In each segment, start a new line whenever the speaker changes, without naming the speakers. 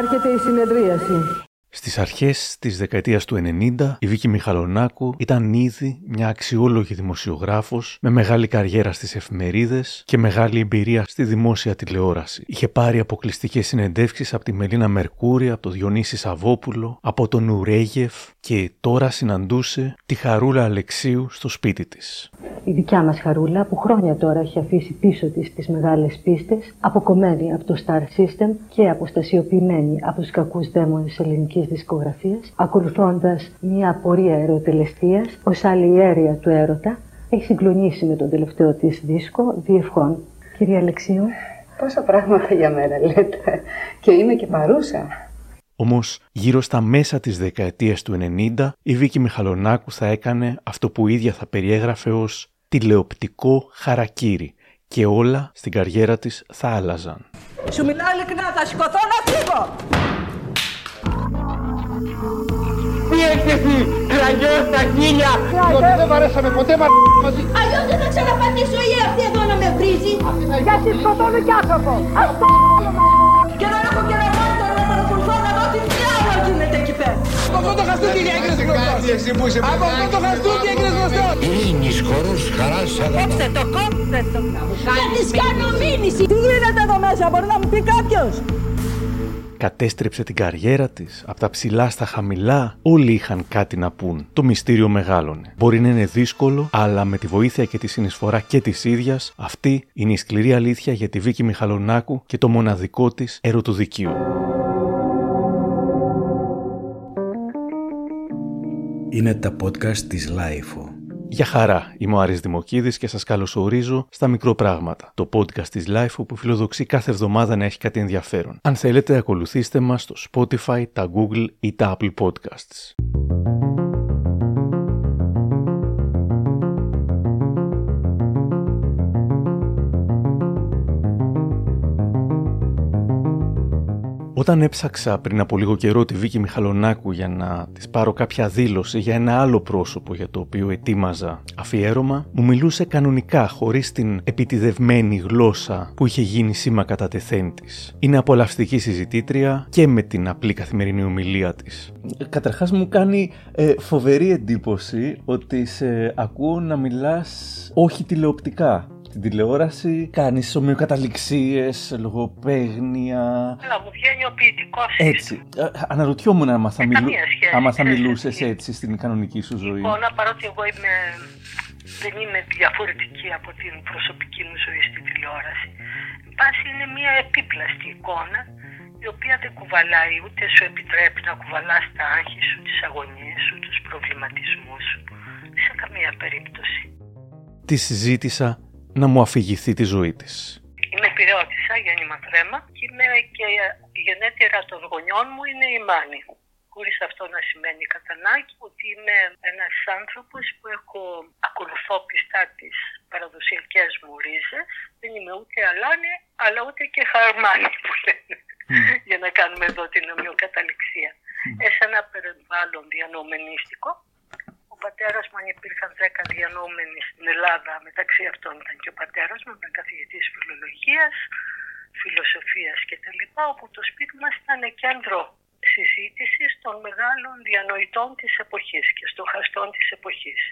Άρχεται η συνεδρίαση.
Στις αρχές της δεκαετίας του 90 η Βίκη Μιχαλονάκου ήταν ήδη μια αξιόλογη δημοσιογράφος με μεγάλη καριέρα στις εφημερίδες και μεγάλη εμπειρία στη δημόσια τηλεόραση. Είχε πάρει αποκλειστικές συνεντεύξεις από τη Μελίνα Μερκούρη, από τον Διονύση Σαββόπουλο, από τον Ουρέγεφ και τώρα συναντούσε τη Χαρούλα Αλεξίου στο σπίτι της.
Η δικιά μας Χαρούλα που χρόνια τώρα έχει αφήσει πίσω της τις μεγάλες πίστες, αποκομμένη από το Star System και αποστασιοποιημένη από τους κακούς δαίμονες ελληνικής ελληνικής δισκογραφίας, ακολουθώντας μια πορεία ερωτελεστίας ως άλλη αίρια του έρωτα, έχει συγκλονίσει με τον τελευταίο της δίσκο, Διευχών. Κυρία Αλεξίου.
Πόσα πράγματα για μένα λέτε και είμαι και παρούσα.
Όμως γύρω στα μέσα της δεκαετίας του 90 η Βίκη Μιχαλονάκου θα έκανε αυτό που ίδια θα περιέγραφε ως τηλεοπτικό χαρακύρι και όλα στην καριέρα της θα άλλαζαν.
Σου μιλάω ειλικρινά, θα σηκωθώ να φύγω!
Τι έχεις εσύ, κραγιό στα χίλια.
Διότι δεν βαρέσαμε ποτέ μαζί.
Αλλιώς δεν θα ξαναπατήσω η αυτή εδώ να με βρίζει.
Γιατί σκοτώνει κι άνθρωπο. Αυτό
Και δεν έχω και ρεμόντο να παρακολουθώ να δω τι διάολο γίνεται εκεί πέρα.
Από αυτό το χαστούκι έγινες γνωστός. Από αυτό το χαστούκι έγινες γνωστός.
Ειρήνης, χορός, χαράς, αγάπη.
Κόψτε το, κόψτε το.
Θα της κάνω μήνυση.
Τι γίνεται εδώ μέσα, μπορεί να μου πει κάποιος;
Κατέστρεψε την καριέρα της, από τα ψηλά στα χαμηλά, όλοι είχαν κάτι να πούν. Το μυστήριο μεγάλωνε. Μπορεί να είναι δύσκολο, αλλά με τη βοήθεια και τη συνεισφορά και της ίδιας, αυτή είναι η σκληρή αλήθεια για τη Βίκη Μιχαλονάκου και το μοναδικό της ερωτοδικείο.
Είναι τα podcast της Lifeo.
Γεια χαρά, είμαι ο Άρης Δημοκίδης και σας καλωσορίζω στα Μικροπράγματα, το podcast της Life που φιλοδοξεί κάθε εβδομάδα να έχει κάτι ενδιαφέρον. Αν θέλετε, ακολουθήστε μας στο Spotify, τα Google ή τα Apple Podcasts. Όταν έψαξα πριν από λίγο καιρό τη Βίκη Μιχαλονάκου για να της πάρω κάποια δήλωση για ένα άλλο πρόσωπο για το οποίο ετοίμαζα αφιέρωμα, μου μιλούσε κανονικά χωρίς την επιτιδευμένη γλώσσα που είχε γίνει σήμα κατά τεθέν της. Είναι απολαυστική συζητήτρια και με την απλή καθημερινή ομιλία της. Καταρχάς μου κάνει ε, φοβερή εντύπωση ότι σε ακούω να μιλάς όχι τηλεοπτικά την τηλεόραση, κάνεις ομοιοκαταληξίες, λογοπαίγνια.
Έλα, μου βγαίνει ο ποιητικός
Έτσι. Ε, αναρωτιόμουν άμα θα, μιλού... άμα θα μιλούσες έτσι στην κανονική σου ζωή.
Λοιπόν, παρότι εγώ είμαι... δεν είμαι διαφορετική από την προσωπική μου ζωή στην τηλεόραση. Πάση είναι μια επίπλαστη εικόνα η οποία δεν κουβαλάει ούτε σου επιτρέπει να κουβαλάς τα άγχη σου, τις αγωνίες σου, τους προβληματισμούς σου. Σε καμία περίπτωση.
Τη συζήτησα να μου αφηγηθεί τη ζωή της.
Είμαι πυρεώτησα, γέννημα τρέμα και είμαι και η γενέτειρα των γονιών μου είναι η Μάνη. Χωρίς αυτό να σημαίνει κατανάκη ότι είμαι ένας άνθρωπος που έχω ακολουθώ πιστά τις παραδοσιακές μου ρίζες. Δεν είμαι ούτε αλάνη, αλλά ούτε και χαρμάνη που λένε. Για να κάνουμε εδώ την ομοιοκαταληξία. Mm. Σε ένα περιβάλλον διανομενίστικο πατέρας μου, αν υπήρχαν δέκα διανοούμενοι στην Ελλάδα, μεταξύ αυτών ήταν και ο πατέρας μου, ήταν καθηγητής φιλολογίας, φιλοσοφίας κτλ. Όπου το σπίτι μας ήταν κέντρο συζήτησης των μεγάλων διανοητών της εποχής και στοχαστών της εποχής.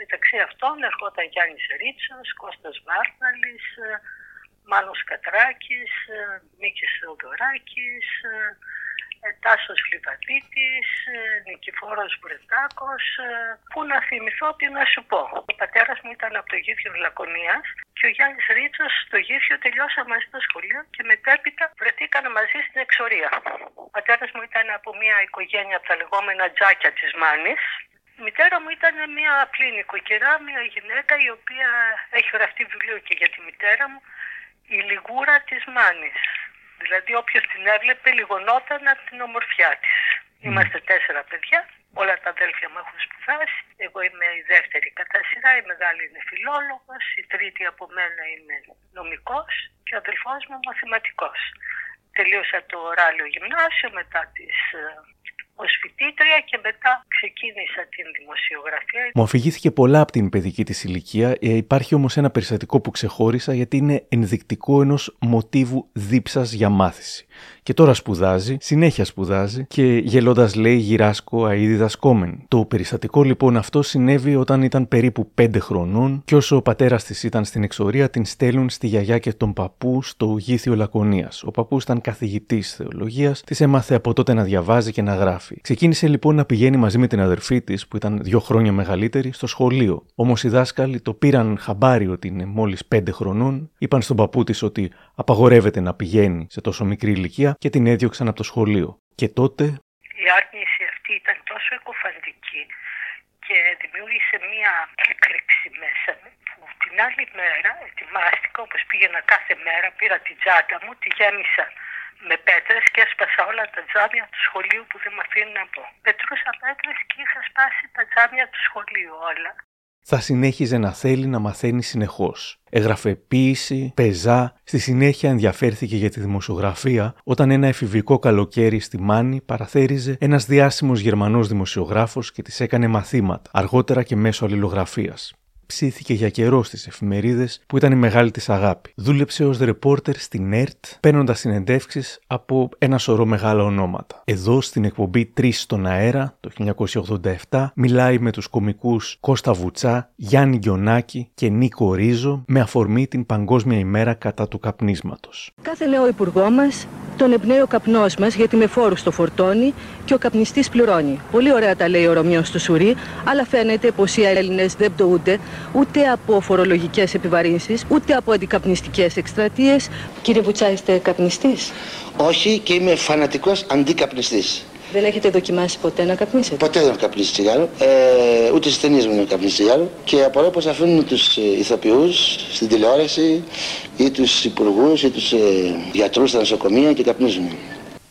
Μεταξύ αυτών ερχόταν Γιάννης Ρίτσος, Κώστας Βάρναλης, Μάνος Κατράκης, Μίκης Θεοδωράκης, ε, Τάσος Λιβαδίτης, ε, Νικηφόρος Βρετάκος, ε, πού να θυμηθώ τι να σου πω. Ο πατέρας μου ήταν από το γήθιο Λακωνίας και ο Γιάννης Ρίτσος στο γήθιο τελειώσαμε μαζί το σχολείο και μετέπειτα βρεθήκαν μαζί στην εξορία. Ο πατέρας μου ήταν από μια οικογένεια από τα λεγόμενα τζάκια της Μάνης. Η μητέρα μου ήταν μια απλή νοικοκυρά, μια γυναίκα η οποία έχει γραφτεί βιβλίο και για τη μητέρα μου, η λιγούρα της Μάνης. Δηλαδή όποιος την έβλεπε λιγονόταν από την ομορφιά της. Είμαστε τέσσερα παιδιά, όλα τα αδέλφια μου έχουν σπουδάσει. Εγώ είμαι η δεύτερη κατά σειρά, η μεγάλη είναι φιλόλογος, η τρίτη από μένα είναι νομικός και ο αδελφός μου μαθηματικός. Τελείωσα το οράλιο γυμνάσιο μετά τις ε, ως φοιτήτρια και μετά ξεκίνησα την δημοσιογραφία.
Μου αφηγήθηκε πολλά από την παιδική της ηλικία. Ε, υπάρχει όμως ένα περιστατικό που ξεχώρισα γιατί είναι ενδεικτικό ενός μοτίβου δίψας για μάθηση. και τώρα σπουδάζει, συνέχεια σπουδάζει και γελώντας λέει γυράσκω αίδη δασκόμεν. Το περιστατικό λοιπόν αυτό συνέβη όταν ήταν περίπου 5 χρονών και όσο ο πατέρας της ήταν στην εξορία την στέλνουν στη γιαγιά και τον παππού στο Γήθιο Λακωνίας. Ο παππούς ήταν καθηγητής θεολογίας, της έμαθε από τότε να διαβάζει και να γράφει. Ξεκίνησε λοιπόν να πηγαίνει μαζί με την αδερφή της, που ήταν δύο χρόνια μεγαλύτερη, στο σχολείο. Όμως οι δάσκαλοι το πήραν χαμπάρι ότι είναι μόλις 5 χρονών, είπαν στον παππού της ότι απαγορεύεται να πηγαίνει σε τόσο μικρή ηλικία και την έδιωξαν από το σχολείο. Και τότε.
Η άρνηση αυτή ήταν τόσο εκοφαντική και δημιούργησε μία έκρηξη μέσα μου που την άλλη μέρα ετοιμάστηκα όπως πήγαινα κάθε μέρα, πήρα την τσάντα μου, τη γέμισα με πέτρες και έσπασα όλα τα τζάμια του σχολείου που δεν με αφήνουν να πω. Πετρούσα πέτρες και είχα σπάσει τα τζάμια του σχολείου όλα
θα συνέχιζε να θέλει να μαθαίνει συνεχώς. Έγραφε ποίηση, πεζά, στη συνέχεια ενδιαφέρθηκε για τη δημοσιογραφία όταν ένα εφηβικό καλοκαίρι στη Μάνη παραθέριζε ένας διάσημος Γερμανός δημοσιογράφος και της έκανε μαθήματα, αργότερα και μέσω αλληλογραφίας ψήθηκε για καιρό στις εφημερίδες που ήταν η μεγάλη της αγάπη. Δούλεψε ως ρεπόρτερ στην ΕΡΤ, παίρνοντας συνεντεύξεις από ένα σωρό μεγάλα ονόματα. Εδώ στην εκπομπή 3 στον αέρα το 1987 μιλάει με τους κομικούς Κώστα Βουτσά, Γιάννη Γκιονάκη και Νίκο Ρίζο με αφορμή την Παγκόσμια ημέρα κατά του καπνίσματος.
Κάθε νέο υπουργό μας τον εμπνέει ο καπνός μας γιατί με φόρους το φορτώνει και ο καπνιστής πληρώνει. Πολύ ωραία τα λέει ο Ρωμιός του Σουρή, αλλά φαίνεται πως οι Έλληνες δεν πτωούνται ούτε από φορολογικές επιβαρύνσεις, ούτε από αντικαπνιστικές εκστρατείες. Κύριε Βουτσά, είστε καπνιστής;
Όχι και είμαι φανατικός αντικαπνιστής.
Δεν έχετε δοκιμάσει ποτέ να καπνίσετε;
Ποτέ δεν έχω καπνίσει τσιγάρο. Ε, ούτε στις ταινίες μου έχω καπνίσει τσιγάρο. Και απορώ πω αφήνουν τους ε, ηθοποιούς στην τηλεόραση ή τους υπουργούς ή τους ε, γιατρούς στα νοσοκομεία και καπνίζουν.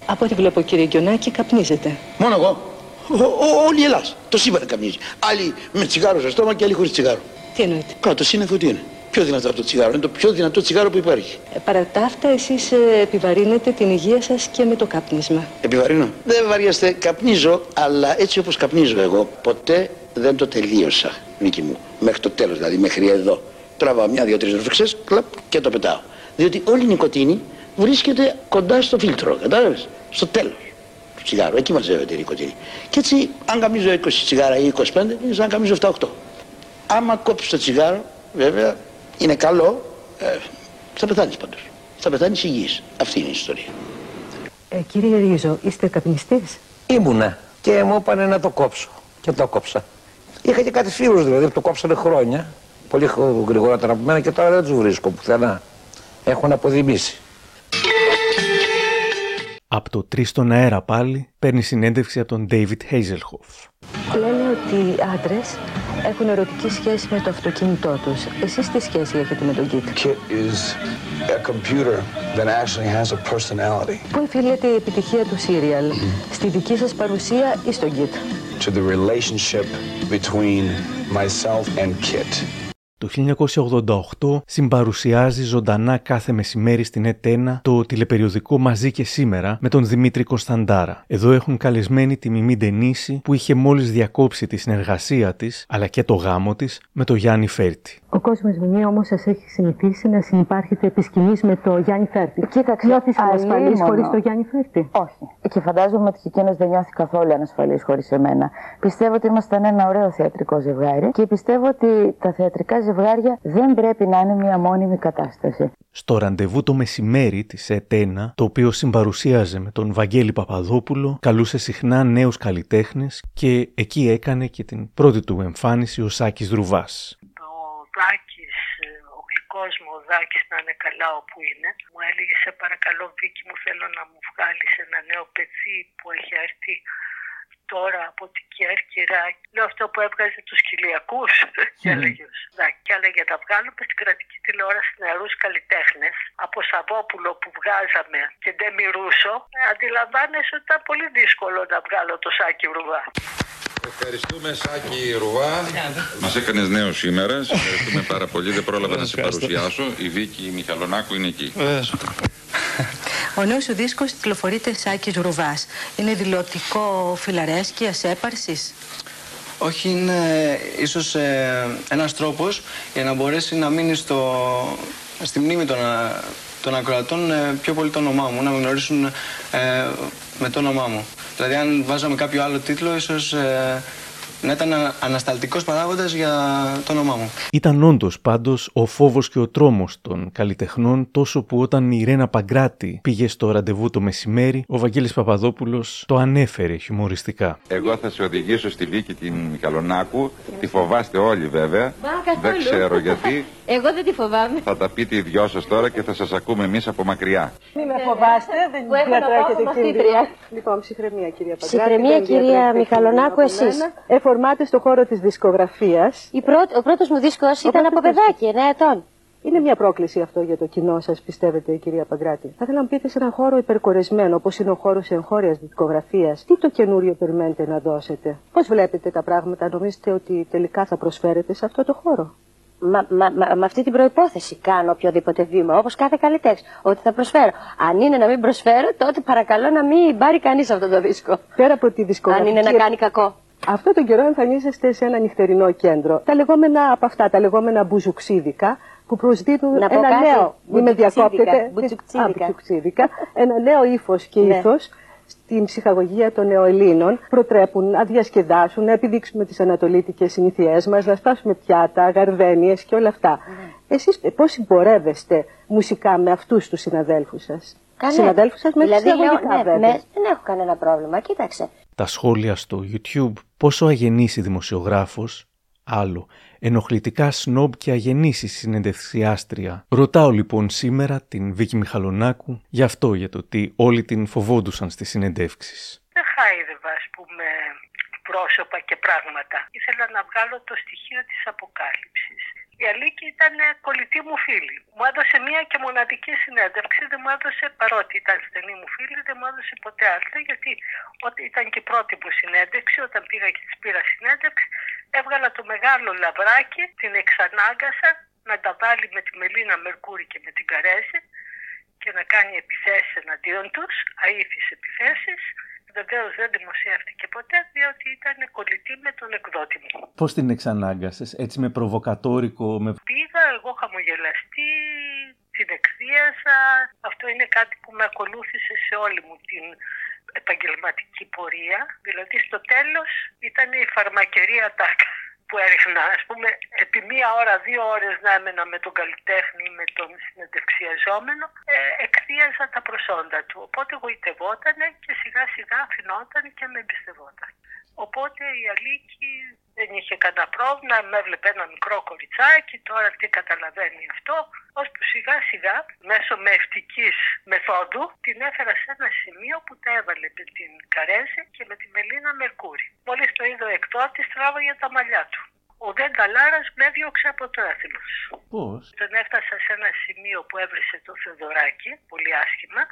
Από ό,τι βλέπω, κύριε Γκιονάκη, καπνίζετε.
Μόνο εγώ. Ο, όλη η Ελλάδα. Το σύμπαν καπνίζει. Άλλοι με τσιγάρο στο στόμα και άλλοι χωρίς τσιγάρο.
Τι εννοείται.
Κάτω σύννεφο τι είναι; Πιο δυνατό από το τσιγάρο. Είναι το πιο δυνατό τσιγάρο που υπάρχει.
Ε, παρά τα αυτά, εσείς ε, επιβαρύνετε την υγεία σας και με το κάπνισμα.
Επιβαρύνω. Δεν βαριέστε. Καπνίζω, αλλά έτσι όπως καπνίζω εγώ, ποτέ δεν το τελείωσα, Νίκη μου. Μέχρι το τέλος, δηλαδή μέχρι εδώ. Τραβάω μια-δύο-τρει ρουφιξέ, κλαπ και το πετάω. Διότι όλη η νοικοτήνη βρίσκεται κοντά στο φίλτρο. Κατάλαβες; Στο τέλος του τσιγάρου. Εκεί μαζεύεται η νοικοτήνη. Και έτσι, αν καμίζω 20 τσιγάρα ή 25, είναι σαν να καμίζω 7-8. Άμα κόψεις το τσιγάρο, βέβαια, είναι καλό, ε, θα πεθάνεις πάντως. Θα πεθάνεις υγιής. Αυτή είναι η ιστορία.
Ε, κύριε Ρίζο, είστε καπνιστή.
Ήμουνα και μου είπανε να το κόψω. Και το κόψα. Είχα και κάτι φίλους δηλαδή που το κόψανε χρόνια. Πολύ γρηγορότερα από μένα και τώρα δεν τους βρίσκω πουθενά. Έχουν αποδημήσει.
Από το 3 στον αέρα πάλι παίρνει συνέντευξη από τον David Hazelhoff.
Λένε ότι οι άντρες έχουν ερωτική σχέση με το αυτοκίνητό τους. Εσείς τι σχέση έχετε με τον Kit.
Kit is a computer that actually has a personality.
Πού οφείλεται η επιτυχία του σύριαλ, στη δική σας παρουσία ή στον Kit.
To the relationship between myself and Kit.
Το 1988 συμπαρουσιάζει ζωντανά κάθε μεσημέρι στην ΕΤΕΝΑ το τηλεπεριοδικό «Μαζί και σήμερα» με τον Δημήτρη Κωνσταντάρα. Εδώ έχουν καλεσμένη τη Μιμή Ντενίση που είχε μόλις διακόψει τη συνεργασία της αλλά και το γάμο της με τον Γιάννη Φέρτη.
Ο κόσμος Μιμή όμως σας έχει συνηθίσει να συμπάρχετε επί σκηνής με το Γιάννη Φέρτη.
Κοίταξε,
Νιώθεις ανασφαλής χωρίς το Γιάννη Φέρτη;
Όχι. Και φαντάζομαι ότι και εκείνος δεν νιώθει καθόλου ανασφαλής χωρίς εμένα. Πιστεύω ότι ήμασταν ένα ωραίο θεατρικό ζευγάρι και πιστεύω ότι τα θεατρικά ζευγάρια δεν πρέπει να είναι μια μόνιμη κατάσταση.
Στο ραντεβού το μεσημέρι της ΕΤΕΝΑ, το οποίο συμπαρουσίαζε με τον Βαγγέλη Παπαδόπουλο, καλούσε συχνά νέους καλλιτέχνες και εκεί έκανε και την πρώτη του εμφάνιση ο Σάκης Δρουβάς.
Δάκης, ε, ο γλυκός μου, ο Δάκης να είναι καλά όπου είναι, μου έλεγε σε παρακαλώ Βίκη μου θέλω να μου βγάλεις ένα νέο παιδί που έχει έρθει τώρα από την Κέρκυρα. Λέω αυτό που έβγαζε τους κοιλιακούς και έλεγε ο Δάκη. Και έλεγε να βγάλουμε στην κρατική τηλεόραση νεαρούς καλλιτέχνες από Σαββόπουλο που βγάζαμε και δεν μυρούσω. Αντιλαμβάνεσαι ότι ήταν πολύ δύσκολο να βγάλω το Σάκη Ρουβά.
Ευχαριστούμε Σάκη Ρουβά. Μας έκανες νέος σήμερα. Σε ευχαριστούμε πάρα πολύ. Δεν πρόλαβα να σε παρουσιάσω. Η Βίκη Μιχαλονάκου είναι εκεί.
Ο νέος σου δίσκος τυλοφορείται Σάκης Ρουβάς. Είναι δηλωτικό φιλαρέσκειας, έπαρσης.
Όχι, είναι ίσως ε, ένας τρόπος για να μπορέσει να μείνει στο, στη μνήμη των, των ακροατών ε, πιο πολύ το όνομά μου, να με γνωρίσουν ε, με το όνομά μου. Δηλαδή, αν βάζαμε κάποιο άλλο τίτλο, ίσως ε, να ήταν ανασταλτικός παράγοντας για το όνομά μου.
Ήταν όντως πάντως ο φόβος και ο τρόμος των καλλιτεχνών, τόσο που όταν η Ρένα Παγκράτη πήγε στο ραντεβού το μεσημέρι, ο Βαγγέλης Παπαδόπουλος το ανέφερε χιουμοριστικά.
Εγώ θα σε οδηγήσω στη Βίκη την Μιχαλονάκου. Τη φοβάστε όλοι βέβαια. Δεν ξέρω γιατί.
Εγώ δεν τη φοβάμαι.
Θα τα πείτε οι δυο σας τώρα και θα σας ακούμε εμείς από μακριά.
Μην με φοβάστε, δεν διατρέχετε κίνδυνο. Λοιπόν, ψυχραιμία κυρία Παγκράτη.
Ψυχραιμία κυρία Μιχαλονάκου, εσείς
εφορμάται στο χώρο της δισκογραφίας.
Πρώτη, ο πρώτος μου δίσκος ήταν από παιδάκι, 9 ετών.
Είναι μια πρόκληση αυτό για το κοινό σας, πιστεύετε, κυρία Παγκράτη. Θα ήθελα να πείτε σε έναν χώρο υπερκορεσμένο, όπως είναι ο χώρος εγχώριας δισκογραφίας, τι το καινούριο περιμένετε να δώσετε; Πώς βλέπετε τα πράγματα, νομίζετε ότι τελικά θα προσφέρετε σε αυτό το χώρο;
Μα, μα, μα, με αυτή την προπόθεση κάνω οποιοδήποτε βήμα, όπως κάθε καλλιτέχνη. Ότι θα προσφέρω. Αν είναι να μην προσφέρω, τότε παρακαλώ να μην πάρει κανείς αυτό το δίσκο.
Πέρα από τη δισκογραφία.
Αν είναι να κάνει κακό.
Αυτό τον καιρό εμφανίζεστε σε ένα νυχτερινό κέντρο. Τα λεγόμενα από αυτά, τα λεγόμενα μπουζουξίδικα, που προσδίδουν
να
ένα
κάτι,
νέο. Μην με διακόπτετε.
Μπουζουξίδικα.
ένα νέο ύφος και ναι. ήθο στην ψυχαγωγία των νεοελλήνων. Προτρέπουν να διασκεδάσουν, να επιδείξουμε τις ανατολίτικες συνήθειέ μας, να σπάσουμε πιάτα, γαρδένιες και όλα αυτά. Ναι. Εσείς πώς συμπορεύεστε μουσικά με αυτούς τους συναδέλφους σας; Συναδέλφους σας με
δηλαδή, λέω, ναι, δεν έχω κανένα πρόβλημα. Κοίταξε
τα σχόλια στο YouTube πόσο αγενής η δημοσιογράφος, άλλο, ενοχλητικά σνόμπ και αγενής η συνεντευξιάστρια. Ρωτάω λοιπόν σήμερα την Βίκη Μιχαλονάκου για αυτό, για το ότι όλοι την φοβόντουσαν στις συνεντεύξεις.
Δεν χάιδευα, ας πούμε, πρόσωπα και πράγματα. Ήθελα να βγάλω το στοιχείο της αποκάλυψης. Η Αλίκη ήταν κολλητή μου φίλη. Μου έδωσε μία και μοναδική συνέντευξη, δεν μου έδωσε, παρότι ήταν στενή μου φίλη, δεν μου έδωσε ποτέ άλλη, γιατί όταν ήταν και η πρώτη μου συνέντευξη, όταν πήγα και της πήρα συνέντευξη, έβγαλα το μεγάλο λαβράκι, την εξανάγκασα να τα βάλει με τη Μελίνα Μερκούρη και με την Καρέζη και να κάνει επιθέσεις εναντίον τους, αήθεις επιθέσεις Βεβαίως δεν δημοσιεύτηκε ποτέ, διότι ήταν κολλητή με τον εκδότη μου.
Πώς την εξανάγκασες, έτσι με προβοκατόρικο. Με...
Πήγα, εγώ χαμογελαστή, την εκδίαζα. Αυτό είναι κάτι που με ακολούθησε σε όλη μου την επαγγελματική πορεία. Δηλαδή στο τέλος ήταν η φαρμακερία τάκα που έριχνα, ας πούμε, επί μία ώρα, δύο ώρες να έμενα με τον καλλιτέχνη, με τον συνεντευξιαζόμενο, ε, εκθίαζα τα προσόντα του. Οπότε γοητευόταν και σιγά σιγά αφινόταν και με εμπιστευόταν. Οπότε η Αλίκη δεν είχε κανένα πρόβλημα, με έβλεπε ένα μικρό κοριτσάκι, τώρα τι καταλαβαίνει αυτό, ώσπου σιγά σιγά μέσω μευτικής μεθόδου την έφερα σε ένα σημείο που τα έβαλε με την Καρέζη και με τη Μελίνα Μερκούρη. Μόλις το είδε ο εκτότης τράβαγε τα μαλλιά του. Ο Δεν Ταλάρας με έδιωξε από το έθνος.
Πώς;
Τον έφτασα σε ένα σημείο που έβρισε το Θεοδωράκι, πολύ άσχημα,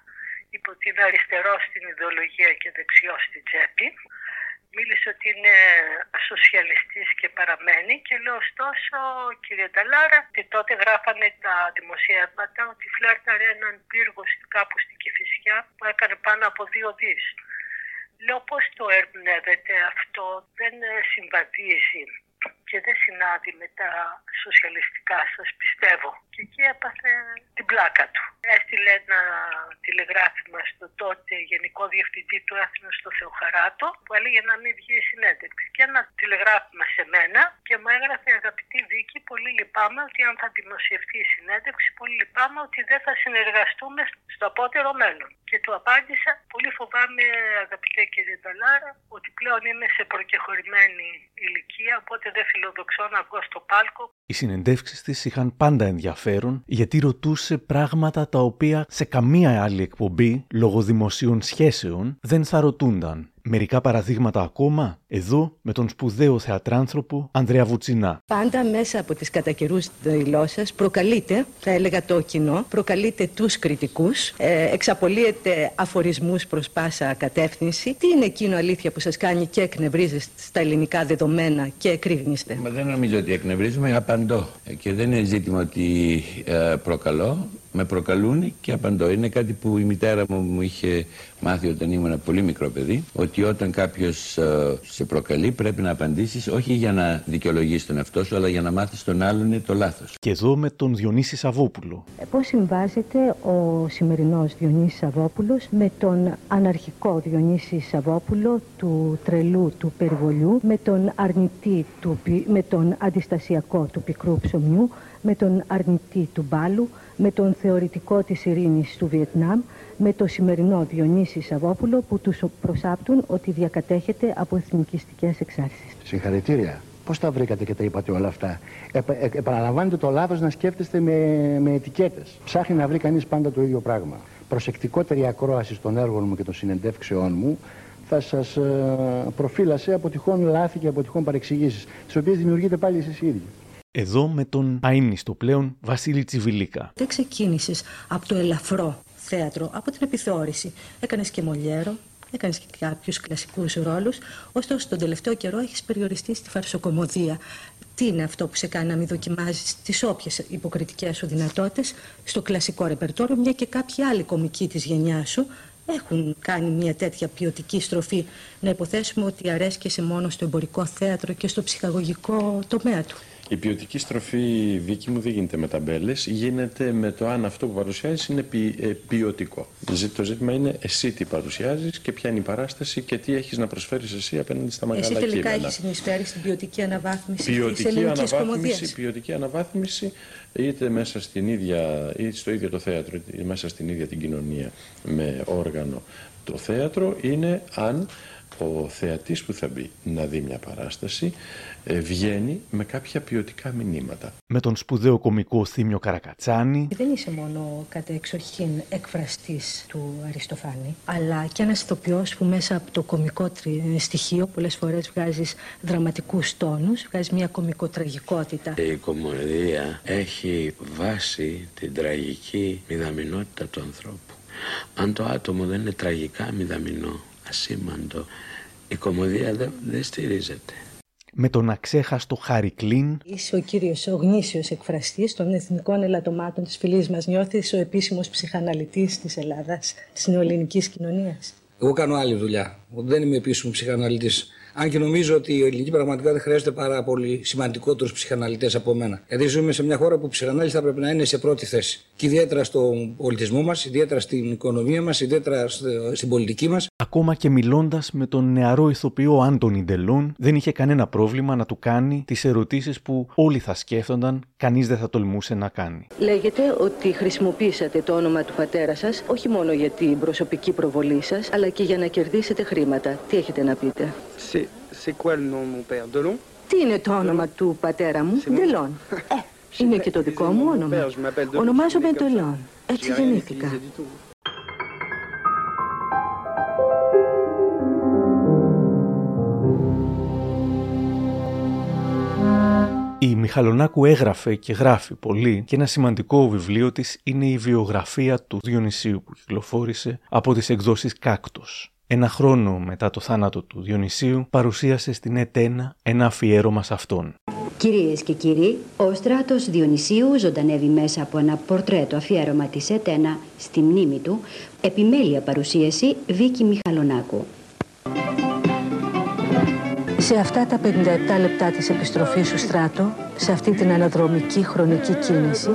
υπό την αριστερό στην ιδεολογία και δεξιό στην τσέπη μίλησε ότι είναι σοσιαλιστής και παραμένει και λέω ωστόσο κύριε Νταλάρα ότι τότε γράφανε τα δημοσιεύματα ότι φλέρταρε έναν πύργο κάπου στην Κηφισιά που έκανε πάνω από δύο δις. Λέω πώς το ερμηνεύεται αυτό, δεν συμβαδίζει και δεν συνάδει με τα σοσιαλιστικά σας πιστεύω. Και εκεί έπαθε την πλάκα του. Έστειλε ένα τηλεγράφημα στο τότε Γενικό Διευθυντή του Έθνους στο Θεοχαράτο που έλεγε να μην βγει η συνέντευξη. Και ένα τηλεγράφημα σε μένα και μου έγραφε αγαπητή Βίκη, πολύ λυπάμαι ότι αν θα δημοσιευτεί η συνέντευξη, πολύ λυπάμαι ότι δεν θα συνεργαστούμε στο απότερο μέλλον. Και του απάντησα, πολύ φοβάμαι αγαπητέ κύριε Νταλάρα, ότι πλέον είμαι σε προκεχωρημένη ηλικία, οπότε δεν φιλοδοξώ να βγω στο πάλκο.
Οι συνεντεύξεις της είχαν πάντα ενδιαφέρον γιατί ρωτούσε πράγματα τα οποία σε καμία άλλη εκπομπή λόγω δημοσίων σχέσεων δεν θα ρωτούνταν. Μερικά παραδείγματα ακόμα, εδώ με τον σπουδαίο θεατράνθρωπο Ανδρέα Βουτσινά.
Πάντα μέσα από τις κατά καιρούς δηλώσεις προκαλείτε, θα έλεγα το κοινό, προκαλείτε τους κριτικούς, ε, εξαπολύετε αφορισμούς προς πάσα κατεύθυνση. Τι είναι εκείνο αλήθεια που σας κάνει και εκνευρίζεστε στα ελληνικά δεδομένα και εκρήγνεστε;
Μα δεν νομίζω ότι εκνευρίζουμε, απαντώ. Ε, και δεν είναι ζήτημα ότι ε, προκαλώ με προκαλούν και απαντώ. Είναι κάτι που η μητέρα μου μου είχε μάθει όταν ήμουν πολύ μικρό παιδί, ότι όταν κάποιος ε,
σε προκαλεί, πρέπει να απαντήσεις όχι για να δικαιολογήσει τον εαυτό σου, αλλά για να μάθεις τον άλλον το λάθος.
Και εδώ με τον Διονύση Σαββόπουλο.
Ε, Πώς συμβάζεται ο σημερινός Διονύσης Σαββόπουλος με τον αναρχικό Διονύση Σαββόπουλο του τρελού του περιβολιού, με τον αρνητή του, με τον αντιστασιακό του πικρού ψωμιού, με τον αρνητή του μπάλου, με τον θεωρητικό της ειρήνης του Βιετνάμ, με το σημερινό Διονύσης Σαββόπουλο που τους προσάπτουν ότι διακατέχεται από εθνικιστικές εξάρσεις.
Συγχαρητήρια. Πώς τα βρήκατε και τα είπατε όλα αυτά; Επα, ε, επαναλαμβάνετε το λάθος να σκέφτεστε με, με ετικέτες. Ψάχνει να βρει κανείς πάντα το ίδιο πράγμα. Προσεκτικότερη ακρόαση των έργων μου και των συνεντεύξεών μου θα σας ε, προφύλασε από τυχόν λάθη και από τυχόν παρεξηγήσεις, τις οποίες δημιουργείτε πάλι εσείς οι ίδιοι.
Εδώ με τον αείμνηστο πλέον Βασίλη Τσιβιλίκα.
Δεν ξεκίνησες από το ελαφρό θέατρο, από την επιθεώρηση. Έκανες και Μολιέρο, έκανες και κάποιους κλασικούς ρόλους. Ωστόσο, τον τελευταίο καιρό έχεις περιοριστεί στη φαρσοκομωδία. Τι είναι αυτό που σε κάνει να μην δοκιμάζεις τις όποιες υποκριτικές σου δυνατότητες στο κλασικό ρεπερτόριο, μια και κάποιοι άλλοι κομικοί της γενιάς σου έχουν κάνει μια τέτοια ποιοτική στροφή. Να υποθέσουμε ότι αρέσκεσαι μόνο στο εμπορικό θέατρο και στο ψυχαγωγικό τομέα του;
Η ποιοτική στροφή δίκη μου δεν γίνεται με ταμπέλες, γίνεται με το αν αυτό που παρουσιάζεις είναι ποι, ε, ποιοτικό. Το ζήτημα είναι εσύ τι παρουσιάζεις και ποια είναι η παράσταση και τι έχεις να προσφέρεις εσύ απέναντι στα μεγάλα
κείμενα. Εσύ τελικά
έχεις
συνεισφέρει στην ποιοτική αναβάθμιση
της ελληνικής αναβάθμιση, ποιοτική αναβάθμιση είτε μέσα στην ίδια, είτε στο ίδιο το θέατρο, είτε μέσα στην ίδια την κοινωνία με όργανο. Το θέατρο είναι αν ο θεατής που θα μπει να δει μια παράσταση ε, βγαίνει με κάποια ποιοτικά μηνύματα.
Με τον σπουδαίο κομικό Θήμιο Καρακατσάνη.
Δεν είσαι μόνο κατά εξοχήν εκφραστής του Αριστοφάνη, αλλά και ένας ηθοποιός που μέσα από το κομικό στοιχείο πολλές φορές βγάζεις δραματικούς τόνους, βγάζεις μια κομικοτραγικότητα.
Η κομμωδία έχει βάση την τραγική μηδαμινότητα του ανθρώπου. Αν το άτομο δεν είναι τραγικά μηδαμινό, ασήμαντο, η κομμωδία δεν, δεν στηρίζεται.
Με τον αξέχαστο Χαρικλίν.
Είσαι ο κύριος, ο γνήσιος εκφραστής των εθνικών ελαττωμάτων της φυλή μας. Νιώθεις ο επίσημος ψυχαναλυτής της Ελλάδας, της νεοελληνικής κοινωνίας.
Εγώ κάνω άλλη δουλειά. Δεν είμαι επίσημος ψυχαναλυτής. Αν και νομίζω ότι η ελληνική πραγματικότητα χρειάζεται πάρα πολύ σημαντικότερους ψυχαναλυτές από μένα. Γιατί ζούμε σε μια χώρα που η ψυχανάλυση θα πρέπει να είναι σε πρώτη θέση. Και ιδιαίτερα στον πολιτισμό μας, ιδιαίτερα στην οικονομία μας, ιδιαίτερα στην πολιτική μας.
Ακόμα και μιλώντας με τον νεαρό ηθοποιό Άντωνι Ντελούν, δεν είχε κανένα πρόβλημα να του κάνει τις ερωτήσεις που όλοι θα σκέφτονταν, κανείς δεν θα τολμούσε να κάνει.
Λέγεται ότι χρησιμοποίησατε το όνομα του πατέρα σας όχι μόνο για την προσωπική προβολή σας, αλλά και για να κερδίσετε χρήματα. Τι έχετε να πείτε;
C'est quoi le nom de mon père; Delon;
Τι είναι το όνομα του πατέρα μου, Ντελόν. Ε, είναι και το δικό μου όνομα. Ονομάζομαι Ντελόν. Έτσι γεννήθηκα.
Η Μιχαλονάκου έγραφε και γράφει πολύ και ένα σημαντικό βιβλίο της είναι η βιογραφία του Διονυσίου που κυκλοφόρησε από τις εκδόσεις Κάκτος. Ένα χρόνο μετά το θάνατο του Διονυσίου παρουσίασε στην ΕΤΕΝΑ ένα αφιέρωμα σε αυτόν.
Κυρίες και κύριοι, ο στράτος Διονυσίου ζωντανεύει μέσα από ένα πορτρέτο αφιέρωμα της ΕΤΕΝΑ στη μνήμη του, επιμέλεια παρουσίαση Βίκη Μιχαλονάκου.
Σε αυτά τα 57 λεπτά της επιστροφής σου στράτο, σε αυτή την αναδρομική χρονική κίνηση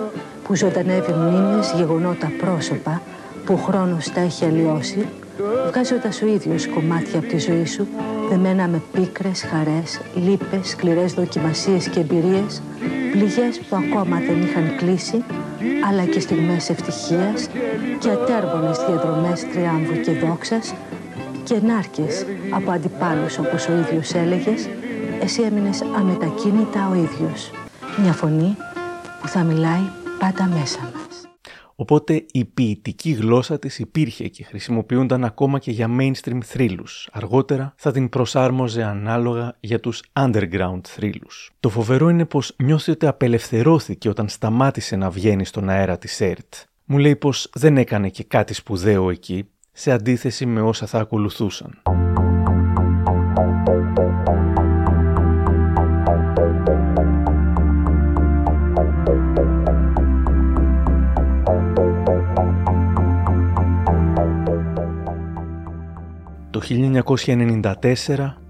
που ζωντανεύει μνήμες, γεγονότα, πρόσωπα που ο χρόνος τα έχει αλλοιώσει, βγάζοντας ο ίδιος κομμάτια από τη ζωή σου, δεμένα με πίκρες, χαρές, λύπες, σκληρές δοκιμασίες και εμπειρίες, πληγές που ακόμα δεν είχαν κλείσει, αλλά και στιγμές ευτυχίας και ατέρμονες διαδρομές τριάμβου και δόξας και νάρκες από αντιπάλους όπως ο ίδιος έλεγες, εσύ έμεινες αμετακίνητα ο ίδιος. Μια φωνή που θα μιλάει πάντα μέσα μας.
Οπότε η ποιητική γλώσσα της υπήρχε και χρησιμοποιούνταν ακόμα και για mainstream θρύλους. Αργότερα θα την προσάρμοζε ανάλογα για τους underground θρύλους. Το φοβερό είναι πως νιώθει ότι απελευθερώθηκε όταν σταμάτησε να βγαίνει στον αέρα της ΕΡΤ. Μου λέει πως δεν έκανε και κάτι σπουδαίο εκεί, σε αντίθεση με όσα θα ακολουθούσαν. Το 1994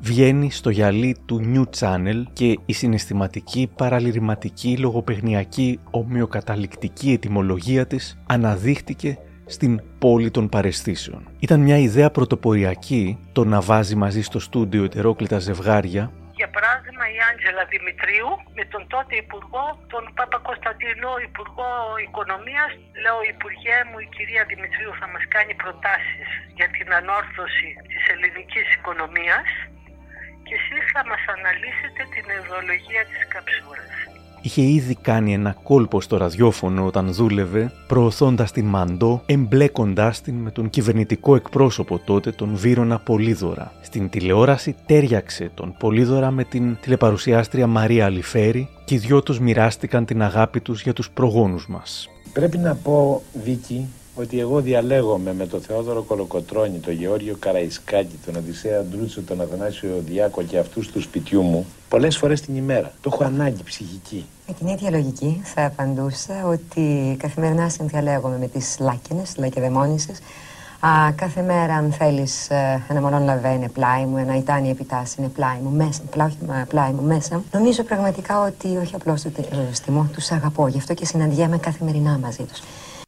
βγαίνει στο γυαλί του New Channel και η συναισθηματική, παραλυρηματική, λογοπαιγνιακή, ομοιοκαταληκτική ετυμολογία της αναδείχτηκε στην πόλη των παρεστήσεων. Ήταν μια ιδέα πρωτοποριακή το να βάζει μαζί στο στούντιο ετερόκλητα ζευγάρια
για παράδειγμα η Άντζελα Δημητρίου με τον τότε Υπουργό, τον Πάπα Κωνσταντίνο, Υπουργό Οικονομίας. Λέω Υπουργέ μου η κυρία Δημητρίου θα μας κάνει προτάσεις για την ανόρθωση της ελληνικής οικονομίας και εσείς θα μας αναλύσετε την ιδεολογία της καψούρας
είχε ήδη κάνει ένα κόλπο στο ραδιόφωνο όταν δούλευε, προωθώντας την Μαντό, εμπλέκοντάς την με τον κυβερνητικό εκπρόσωπο τότε, τον Βύρονα Πολύδωρα. Στην τηλεόραση τέριαξε τον Πολύδωρα με την τηλεπαρουσιάστρια Μαρία Αλιφέρη και οι δυο τους μοιράστηκαν την αγάπη τους για τους προγόνους μας.
Πρέπει να πω, Βίκη, ότι εγώ διαλέγομαι με τον Θεόδωρο Κολοκοτρώνη, τον Γεώργιο Καραϊσκάκη, τον Οδυσσέα Ντρούτσο, τον Αθανάσιο Διάκο και αυτού του σπιτιού μου πολλέ φορέ την ημέρα. Το έχω ανάγκη ψυχική.
Με την ίδια λογική θα απαντούσα ότι καθημερινά συνδιαλέγομαι με τι λάκκινε, λακεδαιμόνισε. κάθε μέρα, αν θέλει, ε, ένα μολόν λαβέ είναι πλάι μου, ένα ιτάνι επιτάσσει είναι πλάι μου, μέσα, πλάι, πλάι μου μέσα. Νομίζω πραγματικά ότι όχι απλώ το στιμό, του αγαπώ. Γι' αυτό και συναντιέμαι καθημερινά μαζί του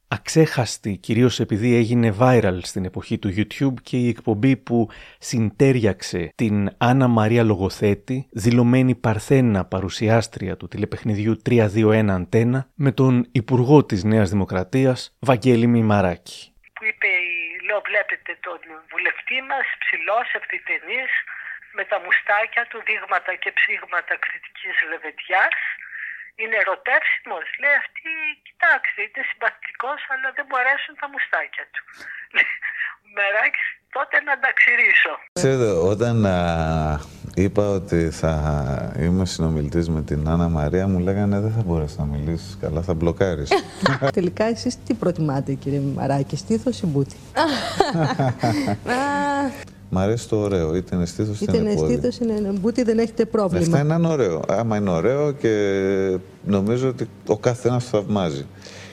αξέχαστη κυρίως επειδή έγινε viral στην εποχή του YouTube και η εκπομπή που συντέριαξε την Άννα Μαρία Λογοθέτη, δηλωμένη παρθένα παρουσιάστρια του τηλεπαιχνιδιού 321 Αντένα, με τον Υπουργό της Νέας Δημοκρατίας, Βαγγέλη Μημαράκη.
Που είπε, λέω βλέπετε τον βουλευτή μας, ψηλός, ευθυτενής, με τα μουστάκια του, δείγματα και ψήγματα κριτικής λεβετιάς, είναι ερωτεύσιμος. Λέει αυτή, κοιτάξτε, είναι συμπαθητικός, αλλά δεν μου αρέσουν τα μουστάκια του. Μεράκι, τότε να τα ξυρίσω.
Ξέρετε, όταν α, είπα ότι θα είμαι συνομιλητής με την Άννα Μαρία, μου λέγανε δεν θα μπορέσει να μιλήσεις καλά, θα μπλοκάρεις.
Τελικά, εσείς τι προτιμάτε, κύριε Μαράκη, στήθος ή μπούτι;
Μ' αρέσει το ωραίο, είτε είναι στήθο είτε είναι πόδι.
Είτε είναι είναι μπούτι, δεν έχετε πρόβλημα.
Αυτά είναι ωραίο. Άμα είναι ωραίο και νομίζω ότι ο καθένας το θαυμάζει.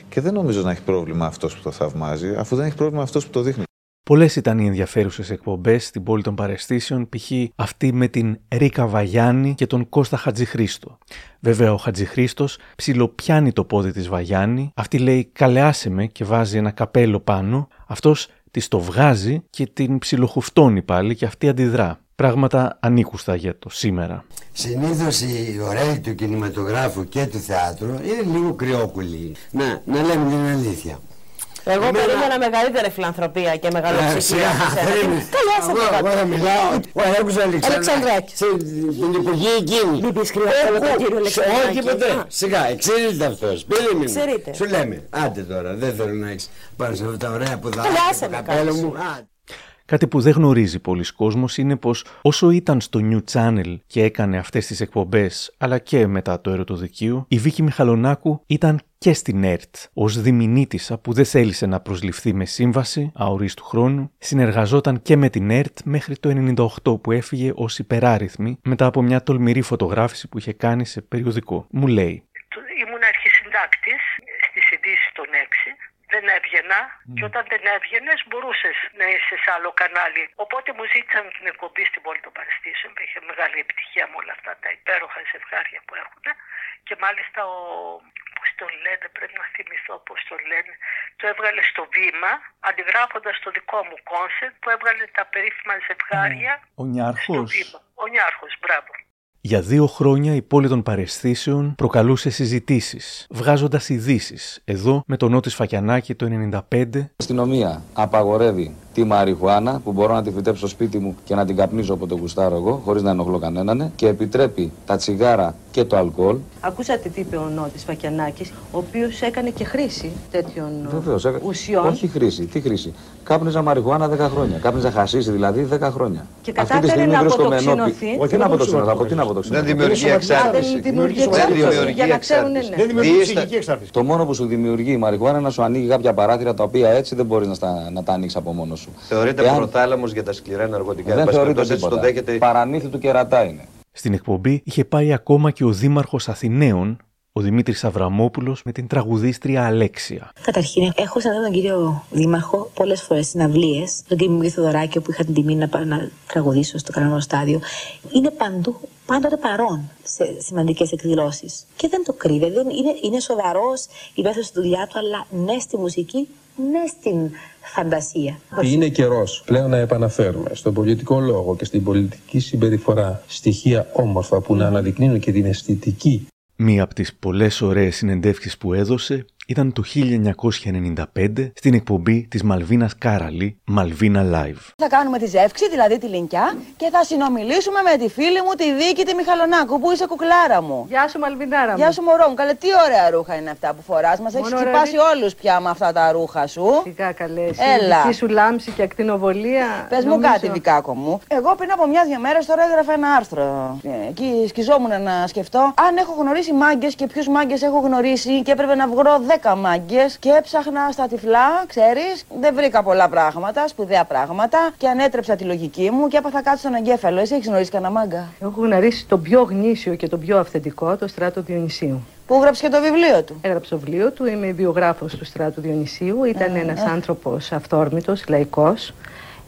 Και δεν νομίζω να έχει πρόβλημα αυτός που το θαυμάζει, αφού δεν έχει πρόβλημα αυτός που το δείχνει.
Πολλές ήταν οι ενδιαφέρουσες εκπομπές στην πόλη των παρεστήσεων, π.χ. αυτή με την Ρίκα Βαγιάννη και τον Κώστα Χατζηχρήστο. Βέβαια, ο Χατζηχρήστος ψιλοπιάνει το πόδι της Βαγιάννη, αυτή λέει καλεάσε με και βάζει ένα καπέλο πάνω, αυτός τη το βγάζει και την ψιλοχουφτώνει πάλι και αυτή αντιδρά. Πράγματα ανήκουστα για το σήμερα.
Συνήθως οι ωραίοι του κινηματογράφου και του θεάτρου είναι λίγο κρυόκουλοι. Να, να λέμε την αλήθεια.
Εγώ Εμένα... περίμενα μεγαλύτερη φιλανθρωπία και μεγαλοψυχία.
Καλά σε Εγώ θα μιλάω. Ο Αλέξανδρος Αλεξανδράκης. Την εποχή εκείνη.
Μην πεις κρυό κύριο
Όχι ποτέ. Σιγά, εξαιρείται αυτός. Περίμενε. Σου λέμε. Άντε τώρα, δεν θέλω να έχεις πάνω σε αυτά τα ωραία που δάχτυλα. Καπέλο μου.
Κάτι που δεν γνωρίζει πολλοί κόσμος είναι πως όσο ήταν στο New Channel και έκανε αυτές τις εκπομπές αλλά και μετά το ερωτοδικείο, η Βίκη Μιχαλονάκου ήταν και στην ΕΡΤ ως διμηνίτισσα που δεν θέλησε να προσληφθεί με σύμβαση αορίστου χρόνου, συνεργαζόταν και με την ΕΡΤ μέχρι το 98 που έφυγε ως υπεράριθμη μετά από μια τολμηρή φωτογράφηση που είχε κάνει σε περιοδικό. Μου λέει.
Ήμουν αρχισυντάκτης στις ειδήσεις των 6 δεν έβγαινα και όταν δεν έβγαινες μπορούσες να είσαι σε άλλο κανάλι. Οπότε μου ζήτησαν την εκπομπή στην πύλη των παραισθήσεων που είχε μεγάλη επιτυχία με όλα αυτά τα υπέροχα ζευγάρια που έχουν. Και μάλιστα ο. Πώς το λένε, πρέπει να θυμηθώ πώς το λένε. Το έβγαλε στο βήμα, αντιγράφοντας το δικό μου κόνσεπτ που έβγαλε τα περίφημα ζευγάρια.
Ο Νιάρχος.
Ο Νιάρχος, μπράβο.
Για δύο χρόνια η πόλη των παρεσθήσεων προκαλούσε συζητήσεις, βγάζοντας ειδήσεις. Εδώ με τον Νότι Φακιανάκη το 1995. Η
αστυνομία απαγορεύει τη μαριχουάνα που μπορώ να τη φυτέψω στο σπίτι μου και να την καπνίζω από το γουστάρω εγώ, χωρίς να ενοχλώ κανέναν, και επιτρέπει τα τσιγάρα και το αλκοόλ.
Ακούσατε τι είπε ο Νότι Φακιανάκης, ο οποίος έκανε και χρήση τέτοιων
Βεβαίως,
ουσιών.
Όχι χρήση. Τι χρήση. Κάπνιζα μαριχουάνα 10 χρόνια. Κάπνιζα χασίσει δηλαδή 10 χρόνια.
Και κατάφερε να αποτοξινωθεί.
Όχι να αποτοξινωθεί. Από τι να
δεν δημιουργεί εξάρτηση.
Δεν δημιουργεί εξάρτηση. Για να ξέρουν, ναι.
Δεν δημιουργεί ψυχική
εξάρτηση. Το μόνο που σου δημιουργεί η μαριχουάνα είναι να σου ανοίγει κάποια παράθυρα τα οποία έτσι δεν μπορείς να, να τα ανοίξεις από μόνος σου.
Θεωρείται Εάν... πρωτάλαμος για τα σκληρά ναρκωτικά.
Δεν θεωρείται τίποτα. Δέχεται... Παραμύθι του κερατά είναι.
Στην εκπομπή είχε πάει ακόμα και ο Δήμαρχος Αθηναίων ο Δημήτρης Αβραμόπουλος με την τραγουδίστρια Αλέξια.
Καταρχήν, έχω σαν τον κύριο Δήμαρχο πολλές φορές συναυλίες, τον κύριο Μiguel Θοδωράκη, που είχα την τιμή να, να τραγουδήσω στο κανονικό στάδιο. Είναι παντού πάντοτε παρόν σε σημαντικές εκδηλώσεις. Και δεν το κρύβει. Δεν είναι, είναι σοβαρός, υπεύθυνο στη δουλειά του, αλλά ναι στη μουσική, ναι στην φαντασία.
Είναι καιρός πλέον να επαναφέρουμε στον πολιτικό λόγο και στην πολιτική συμπεριφορά στοιχεία όμορφα που να αναδεικνύουν και την αισθητική.
Μία από τις πολλές ωραίες συνεντεύξεις που έδωσε ήταν το 1995 στην εκπομπή της Μαλβίνας Κάραλη, Μαλβίνα Live.
Θα κάνουμε τη ζεύξη, δηλαδή τη λινκιά, και θα συνομιλήσουμε με τη φίλη μου, τη Δίκη, τη Μιχαλονάκου, που είσαι κουκλάρα μου;
Γεια σου Μαλβινάρα μου.
Γεια σου μωρό μου. Καλέ, τι ωραία ρούχα είναι αυτά που φοράς. Μας έχεις ξυπάσει όλους πια με αυτά τα ρούχα σου.
Φυσικά καλέ.
Έλα.
Η σου λάμψη και ακτινοβολία.
Πες νομίζω... μου κάτι δικάκο μου. Εγώ πριν από μια-δυο μέρες τώρα έγραφα ένα άρθρο. Ε, εκεί σκιζόμουν να σκεφτώ αν έχω γνωρίσει μάγκες και ποιους μάγκες έχω γνωρίσει και έπρεπε να βγρω 10 μάγκες και έψαχνα στα τυφλά, ξέρεις. Δεν βρήκα πολλά πράγματα, σπουδαία πράγματα και ανέτρεψα τη λογική μου και έπαθα κάτι στον εγκέφαλο. Εσύ έχεις γνωρίσει κανένα μάγκα;
Έχω γνωρίσει τον πιο γνήσιο και τον πιο αυθεντικό, το στράτο Διονυσίου.
Που έγραψε και το βιβλίο του;
Έγραψε το βιβλίο του, είμαι βιογράφος του στράτου Διονυσίου. Ήταν ένας άνθρωπος αυθόρμητος, λαϊκός.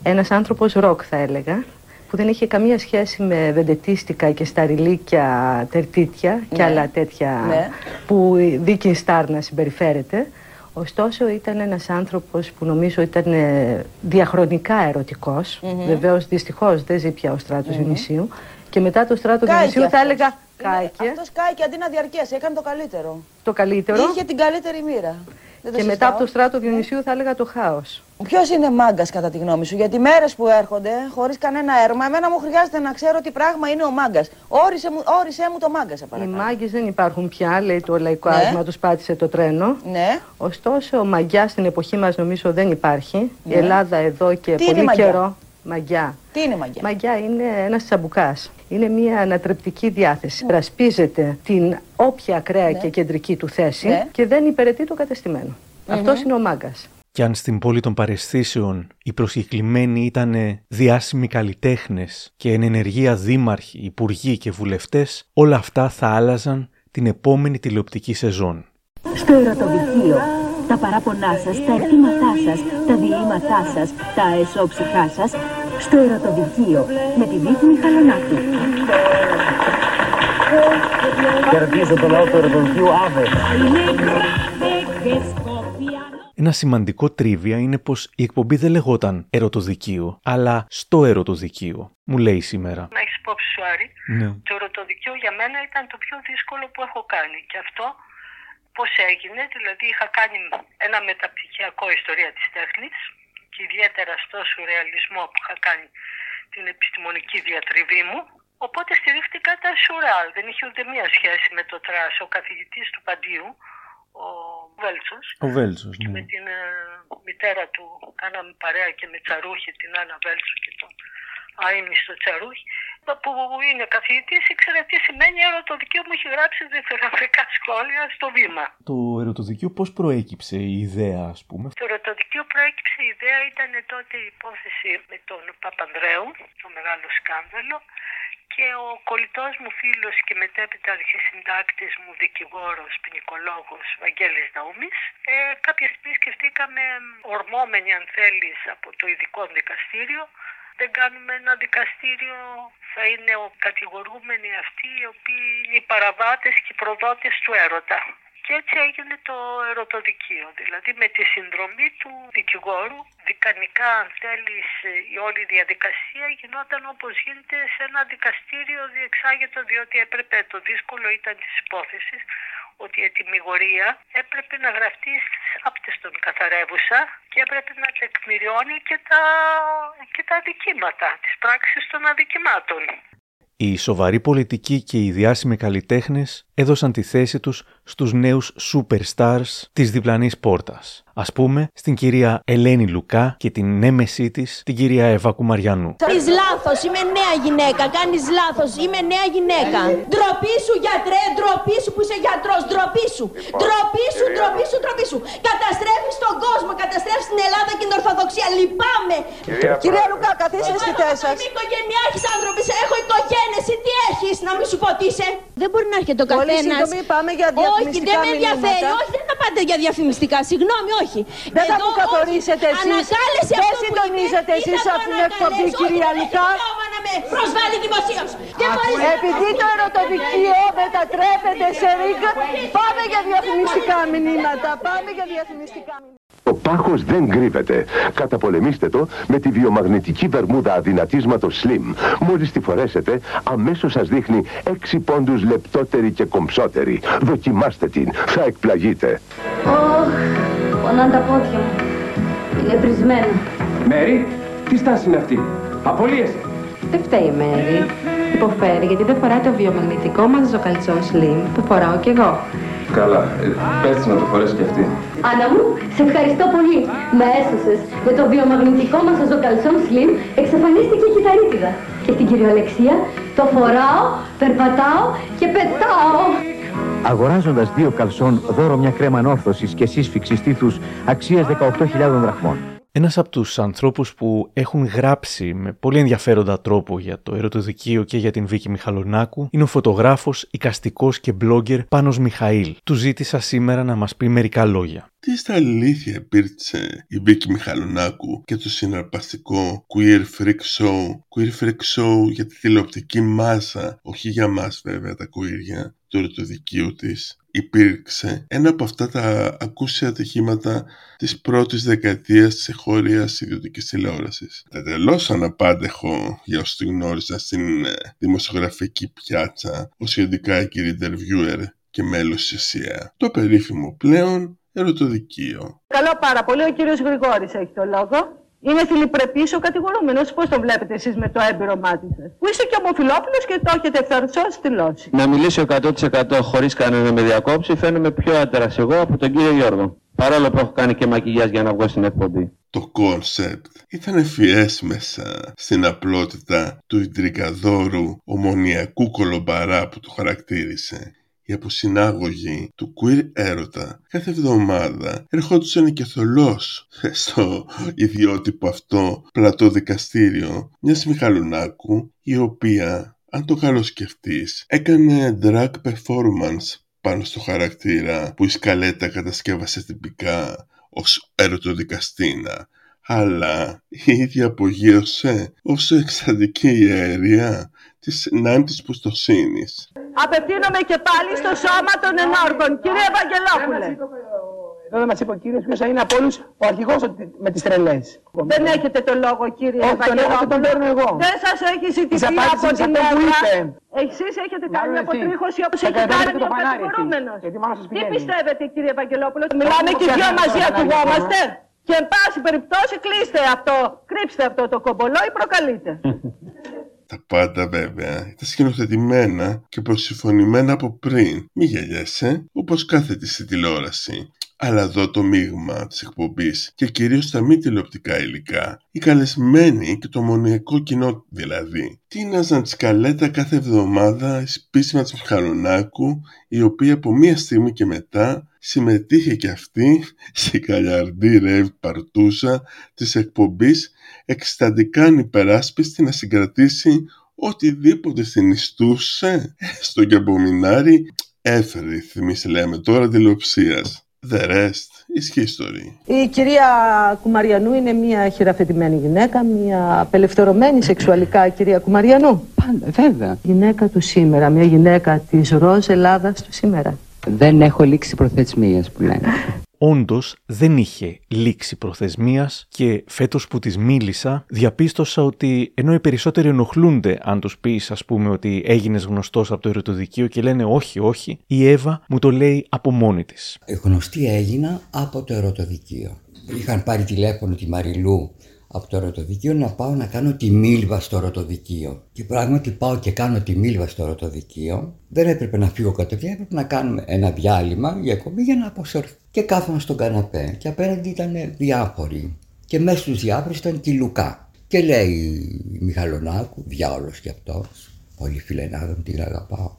Ένας άνθρωπος ροκ, θα έλεγα που δεν είχε καμία σχέση με βεντετίστικα και σταριλίκια τερτίτια και
Ναι.
άλλα τέτοια
Ναι.
που δίκη στάρ να συμπεριφέρεται. Ωστόσο ήταν ένας άνθρωπος που νομίζω ήταν ε, διαχρονικά ερωτικός.
Μμμ.
Βεβαίως δυστυχώς δεν ζει πια ο στράτος
Μμμ.
Διονυσίου. Και μετά το στράτος
Κάηκε
Διονυσίου θα
αυτός.
έλεγα κάηκε.
Αυτός κάηκε αντί να διαρκέσει, έκανε το καλύτερο.
Το καλύτερο.
Είχε την καλύτερη μοίρα. Δεν το
Και μετά
συζητάω.
από το στράτο Διονυσίου θα έλεγα το χάος.
Ποιος είναι μάγκας κατά τη γνώμη σου, Γιατί μέρες που έρχονται χωρίς κανένα έρμα, εμένα μου χρειάζεται να ξέρω τι πράγμα είναι ο μάγκας. Όρισε μου, όρισέ μου το μάγκας, σε
Οι
παρακαλώ.
μάγκες δεν υπάρχουν πια, λέει το λαϊκό
Ναι.
άσμα, τους πάτησε το τρένο.
Ναι.
Ωστόσο, μαγιά στην εποχή μας νομίζω δεν υπάρχει.
Ναι.
Η Ελλάδα εδώ και
Τι είναι
πολύ
μαγιά;
καιρό. Μαγιά.
Τι είναι μαγιά;
Μαγιά είναι ένας τσαμπουκάς. Είναι μια ανατρεπτική διάθεση. Πρασπίζεται την όποια ακραία
Ναι.
και κεντρική του θέση
Ναι.
και δεν υπηρετεί το κατεστημένο.
Μμμ.
Αυτός είναι ο μάγκας.
Και αν στην πόλη των παρεσθήσεων οι προσκεκλημένοι ήταν διάσημοι καλλιτέχνες και εν ενεργεία δήμαρχοι, υπουργοί και βουλευτές, όλα αυτά θα άλλαζαν την επόμενη τηλεοπτική σεζόν.
Στο ερωτοδικείο, τα παράπονά σας, τα αιτήματά σας, τα διηγήματά σας, τα εσώψυχά σας, στο ερωτοδικείο με τη Βίκη Μιχαλονάκη.
Χαιρετίζω το λαό του Ερωτοδικείου Άβε.
Ένα σημαντικό τρίβια είναι πως η εκπομπή δεν λεγόταν ερωτοδικείο, αλλά στο ερωτοδικείο, μου λέει σήμερα.
Να έχεις υπόψη σου, Άρη.
Ναι.
Το ερωτοδικείο για μένα ήταν το πιο δύσκολο που έχω κάνει. Και αυτό πώς έγινε, δηλαδή είχα κάνει ένα μεταπτυχιακό ιστορία της τέχνης και ιδιαίτερα στο σουρεαλισμό που είχα κάνει την επιστημονική διατριβή μου. Οπότε στηρίχτηκα στα σουρεάλ. Δεν είχε ούτε μία σχέση με το trash. Ο καθηγητής του Παντείου, ο Βέλτσος,
Ο Βέλτσος, ναι.
με την ε, μητέρα του κάναμε παρέα και με Τσαρούχη, την Άννα Βέλτσο και το Γιάννη τον Τσαρούχη, που είναι καθηγητής, ήξερε τι σημαίνει ερωτοδικείο μου έχει γράψει διθυραμβικά σχόλια στο βήμα.
Το ερωτοδικείο πώς προέκυψε η ιδέα, ας πούμε;
Το ερωτοδικείο προέκυψε η ιδέα ήταν τότε η υπόθεση με τον Παπανδρέου, το μεγάλο σκάνδαλο, και ο κολλητός μου φίλος και μετέπειτα αρχισυντάκτης μου δικηγόρος, ποινικολόγος Βαγγέλης Ναούμης ε, κάποια στιγμή σκεφτήκαμε ορμόμενοι αν θέλεις από το ειδικό δικαστήριο δεν κάνουμε ένα δικαστήριο θα είναι ο κατηγορούμενοι αυτοί οι οποίοι είναι οι παραβάτες και οι προδότες του έρωτα. Και έτσι έγινε το ερωτοδικείο, δηλαδή με τη συνδρομή του δικηγόρου, δικανικά αν θέλεις η όλη διαδικασία γινόταν όπως γίνεται σε ένα δικαστήριο διεξάγεται διότι έπρεπε, το δύσκολο ήταν της υπόθεσης, ότι η ετοιμιγορία έπρεπε να γραφτεί στις άπτες των καθαρεύουσα και έπρεπε να τεκμηριώνει και τα, και τα αδικήματα, τις πράξεις των αδικημάτων.
Οι σοβαροί πολιτικοί και οι διάσημοι καλλιτέχνες έδωσαν τη θέση τους στους νέους superstars της διπλανής πόρτας. Ας πούμε στην κυρία Ελένη Λουκά και την νέμεσή της, την κυρία Εύα Κουμαριανού.
Κάνεις λάθος, είμαι νέα γυναίκα. Κάνεις λάθος, είμαι νέα γυναίκα. Ντροπή σου γιατρέ, ντροπή σου που είσαι γιατρός, ντροπή σου. Ντροπή σου, ντροπή σου, ντροπή σου. Καταστρέφεις τον κόσμο, καταστρέφεις την Ελλάδα και την Ορθοδοξία. Λυπάμαι.
Κυρία Κυρία Λουκά, καθίστε στη θέση σας.
Είμαι οικογενειάρχης άνθρωπος, έχω οικογένεια. Εσύ τι έχεις, να μην σου πω τι είσαι. Δεν μπορεί να έρχεται ο καθένας καθένας.
σύντομη, πάμε για διαφημιστικά
Όχι, δεν με ενδιαφέρει.
μηνύματα.
Όχι, δεν θα πάτε για διαφημιστικά. Συγγνώμη, όχι.
Δεν θα
Εδώ,
μου καθορίσετε
όχι.
εσείς.
Ανακάλεσε
Δεν
αυτό που
συντονίζετε
είπε,
εσείς
ή θα
αυτήν
το
την εκπομπή,
ανακαλέσω.
κυρία
Όχι, δεν
Λυκά.
έχει δικαίωμα να με προσβάλλει δημοσίως. Δεν μπορείς να
Επειδή το ερωτοδικείο μετατρέπεται σε ρίγκ, πάμε για διαφημιστικά μηνύματα. Πάμε για διαφημιστικά μηνύματα.
Ο πάχος δεν κρύβεται. Καταπολεμήστε το με τη βιομαγνητική βερμούδα αδυνατίσματος Slim. Μόλις τη φορέσετε, αμέσως σας δείχνει 6 πόντους λεπτότερη και κομψότερη. Δοκιμάστε την. Θα εκπλαγείτε.
Ωχ, πονάνε τα πόδια μου. Είναι πρισμένα.
Μέρι, τι στάση είναι αυτή; Απολύεσαι.
Δεν φταίει η Μέρη. Υποφέρει γιατί δεν φοράει το βιομαγνητικό μας ζωκαλτσό slim που φοράω κι εγώ.
Καλά, ε, πες να το φορέσει κι αυτή.
Άννα μου, σε ευχαριστώ πολύ. Με έσωσες. Με το βιομαγνητικό μας ζωκαλτσό slim εξαφανίστηκε η κυταρίτιδα. Και στην κυριολεξία το φοράω, περπατάω και πετάω.
Αγοράζοντας δύο καλσόν δώρο μια κρέμα ανόρθωσης και σύσφυξη στήθους αξίας 18.000 δραχμών.
Ένας από τους ανθρώπους που έχουν γράψει με πολύ ενδιαφέροντα τρόπο για το ερωτοδικείο και για την Βίκη Μιχαλονάκου είναι ο φωτογράφος, οικαστικός και blogger Πάνος Μιχαήλ. Του ζήτησα σήμερα να μας πει μερικά λόγια.
Τι στα αλήθεια υπήρξε η Βίκη Μιχαλονάκου και το συναρπαστικό Queer Freak Show; Queer Freak Show για τη τηλεοπτική μάσα, όχι για μας βέβαια τα queerια, του ερωτοδικείου της. Υπήρξε ένα από αυτά τα ακούσια ατυχήματα της πρώτης δεκαετίας της εχώριας ιδιωτικής τηλεόρασης. Τελώς αναπάντεχο για όσους την γνώρισαν στην ε, δημοσιογραφική πιάτσα ως ειδικά έγκυρη interviewer και μέλος της ΕΣΗΕΑ. Το περίφημο πλέον ερωτοδικείο.
Καλό πάρα πολύ. Ο κύριος Γρηγόρης έχει το λόγο. Είναι θηλυπρεπής ο κατηγορούμενος. Πώς τον βλέπετε εσείς με το έμπειρο μάτι σας; Που είστε και ομοφιλόφιλος και το έχετε φέρει στο στυλ ώσει.
Να μιλήσω 100% χωρίς κανένα να με διακόψει φαίνομαι πιο άντρας εγώ από τον κύριο Γιώργο. Παρόλο που έχω κάνει και μακιγιάζ για να βγω στην εκπομπή.
Το κόνσεπτ ήταν ευφυές μέσα στην απλότητα του ιντριγκαδόρου ομονοιακού κολομπαρά που το χαρακτήρισε. Οι αποσυνάγωγοι του queer έρωτα κάθε εβδομάδα ερχόντουσαν και θολός στο ιδιότυπο αυτό πλατό δικαστήριο μιας Μιχαλονάκου η οποία, αν το καλοσκεφτείς, έκανε drag performance πάνω στο χαρακτήρα που η σκαλέτα κατασκεύασε τυπικά ως ερωτοδικαστήνα. Αλλά η ίδια απογείωσε ως εξαντική ιερία της νάντης πουστοσύνης.
Απευθύνομαι και πάλι στο σώμα των ενόργων. Κύριε Ευαγγελόπουλε.
Εδώ δεν μας είπε ο κύριος ποιος θα είναι από όλους ο αρχηγός με τις τρελές.
Δεν έχετε το λόγο, κύριε
Όχι, τον έχω και τον παίρνω εγώ.
Δεν σας έχει ζητηθεί
απάντησες
από
σε
την
αυτό που
έδρα.
είπε.
Εσείς έχετε κάνει
Μάλλον εσύ.
αποτρίχωση όπως
Θα
έχει
κατέβετε
κάνει
και το
ο
φανάρι εσύ.
κατηγορούμενο.
Γιατί μάλλον σας
Τι
πηγαίνει.
πιστεύετε, κύριε Ευαγγελόπουλο, μιλάμε
μου
και
ξέρετε
δυο
το
μαζί
φανάρι
ακουγόμαστε.
μόνο.
Και εν πάση περιπτώσει κλείστε αυτό, κρύψτε αυτό το κομπολό ή προκαλείτε.
Τα πάντα βέβαια ήταν σκηνοθετημένα και προσυφωνημένα από πριν. Μη γελιέσαι, όπως κάθεται στη τηλεόραση. Αλλά εδώ το μείγμα της εκπομπής και κυρίως τα μη τηλεοπτικά υλικά, οι καλεσμένοι και το μονιακό κοινό δηλαδή, τίναζαν τη σκαλέτα κάθε εβδομάδα εις πίσμα της Μιχαλονάκου, η οποία από μία στιγμή και μετά συμμετείχε και αυτή στην καλιαρντή ρεύ παρτούσα της εκπομπής εκστατικά ανυπεράσπιστη να συγκρατήσει οτιδήποτε συνιστούσε, έστω και από μινάρι, έφερε θυμής λέμε τώρα τηλεοψίας. The rest is history.
Η κυρία Κουμαριανού είναι μια χειραφετημένη γυναίκα, μια απελευθερωμένη σεξουαλικά κυρία Κουμαριανού.
Πάντα, βέβαια.
Γυναίκα του σήμερα, μια γυναίκα της ροζ Ελλάδας του σήμερα.
Δεν έχω λήξει προθεσμίες που λένε.
Όντως δεν είχε λήξη προθεσμίας και φέτος που της μίλησα, διαπίστωσα ότι ενώ οι περισσότεροι ενοχλούνται αν τους πεις, ας πούμε, ότι έγινες γνωστός από το ερωτοδικείο και λένε όχι, όχι, η Εύα μου το λέει από μόνη της.
Γνωστή έγινα από το ερωτοδικείο. Είχαν πάρει τηλέφωνο τη Μαριλού από το ερωτοδικείο να πάω να κάνω τη μίλβα στο ερωτοδικείο. Και πράγματι πάω και κάνω τη μίλβα στο ερωτοδικείο. Δεν έπρεπε να φύγω κατευθείαν, έπρεπε να κάνουμε ένα διάλειμμα για κομπή για να αποσορθώ. Και κάθομαι στον καναπέ και απέναντι ήταν διάφοροι. Και μέσα στους διάφορους ήταν και η Λουκά. Και λέει η Μιχαλονάκου, διάολος κι αυτός, πολύ φιλενάδα μου, την αγαπάω.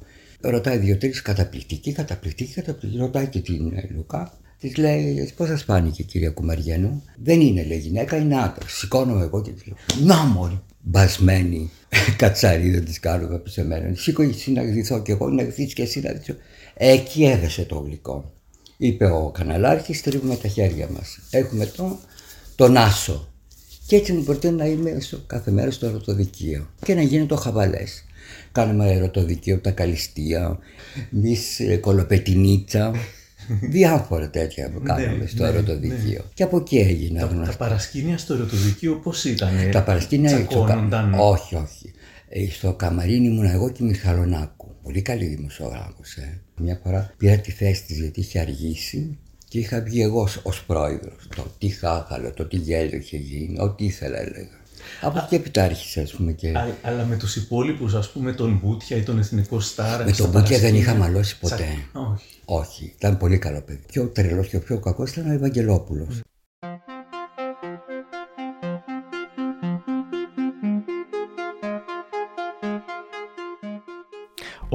Ρωτάει δύο-τρεις καταπληκτική, καταπληκτική, καταπληκτική. Ρωτάει και την ε, Λουκά. Της λέει, Πώς σας φάνηκε, κυρία Κουμαριανού; Δεν είναι, λέει γυναίκα, είναι άντρας. Σηκώνομαι εγώ και της λέω, Να μωρή, μπασμένη κατσαρίδα της κάνουμε από σε μένα. Σήκω εσύ να γδυθώ και εγώ να γδυθείς και εσύ να γδυθώ. Εκεί έδεσε το γλυκό. Είπε ο καναλάρχης, τρίβουμε τα χέρια μας. Έχουμε το, τον άσο. Και έτσι μου προτείνει να είμαι στο, κάθε μέρα στο ερωτοδικείο και να γίνεται το χαβαλές. Κάνουμε ερωτοδικείο, τα καλυστία, μης ε, κολοπετινίτσα, διάφορα τέτοια που κάναμε
Ναι,
στο
ναι,
ερωτοδικείο. Και από εκεί έγινε
Τα,
γνωστό.
τα παρασκήνια στο ερωτοδικείο πώς ήταν,
Τα παρασκήνια στο κα-
τσακώνονταν.
Όχι, όχι. Ε, Στο καμαρίνι ήμουν εγώ και η Μιχαλονάκου. Πολύ καλή δημοσιογράφος. Ε. Μια φορά πήρα τη θέση της γιατί είχε αργήσει και είχα βγει εγώ ως, ως πρόεδρος. Το τι χάχαλο, το τι γέλιο είχε γίνει, ό,τι ήθελα έλεγα. Από εκεί και έπειτα άρχισε ας πούμε και...
Α- αλλά με τους υπόλοιπους, ας πούμε, τον Μπούτια ή τον Εθνικό Στάρ.
Με
στα
τον Μπούκια δεν
παρασκήνια.
είχα μαλώσει ποτέ.
Τσα- Όχι.
Όχι, ήταν πολύ καλό παιδί. Πιο τρελός και πιο κακός ήταν ο Ευαγγελόπουλος.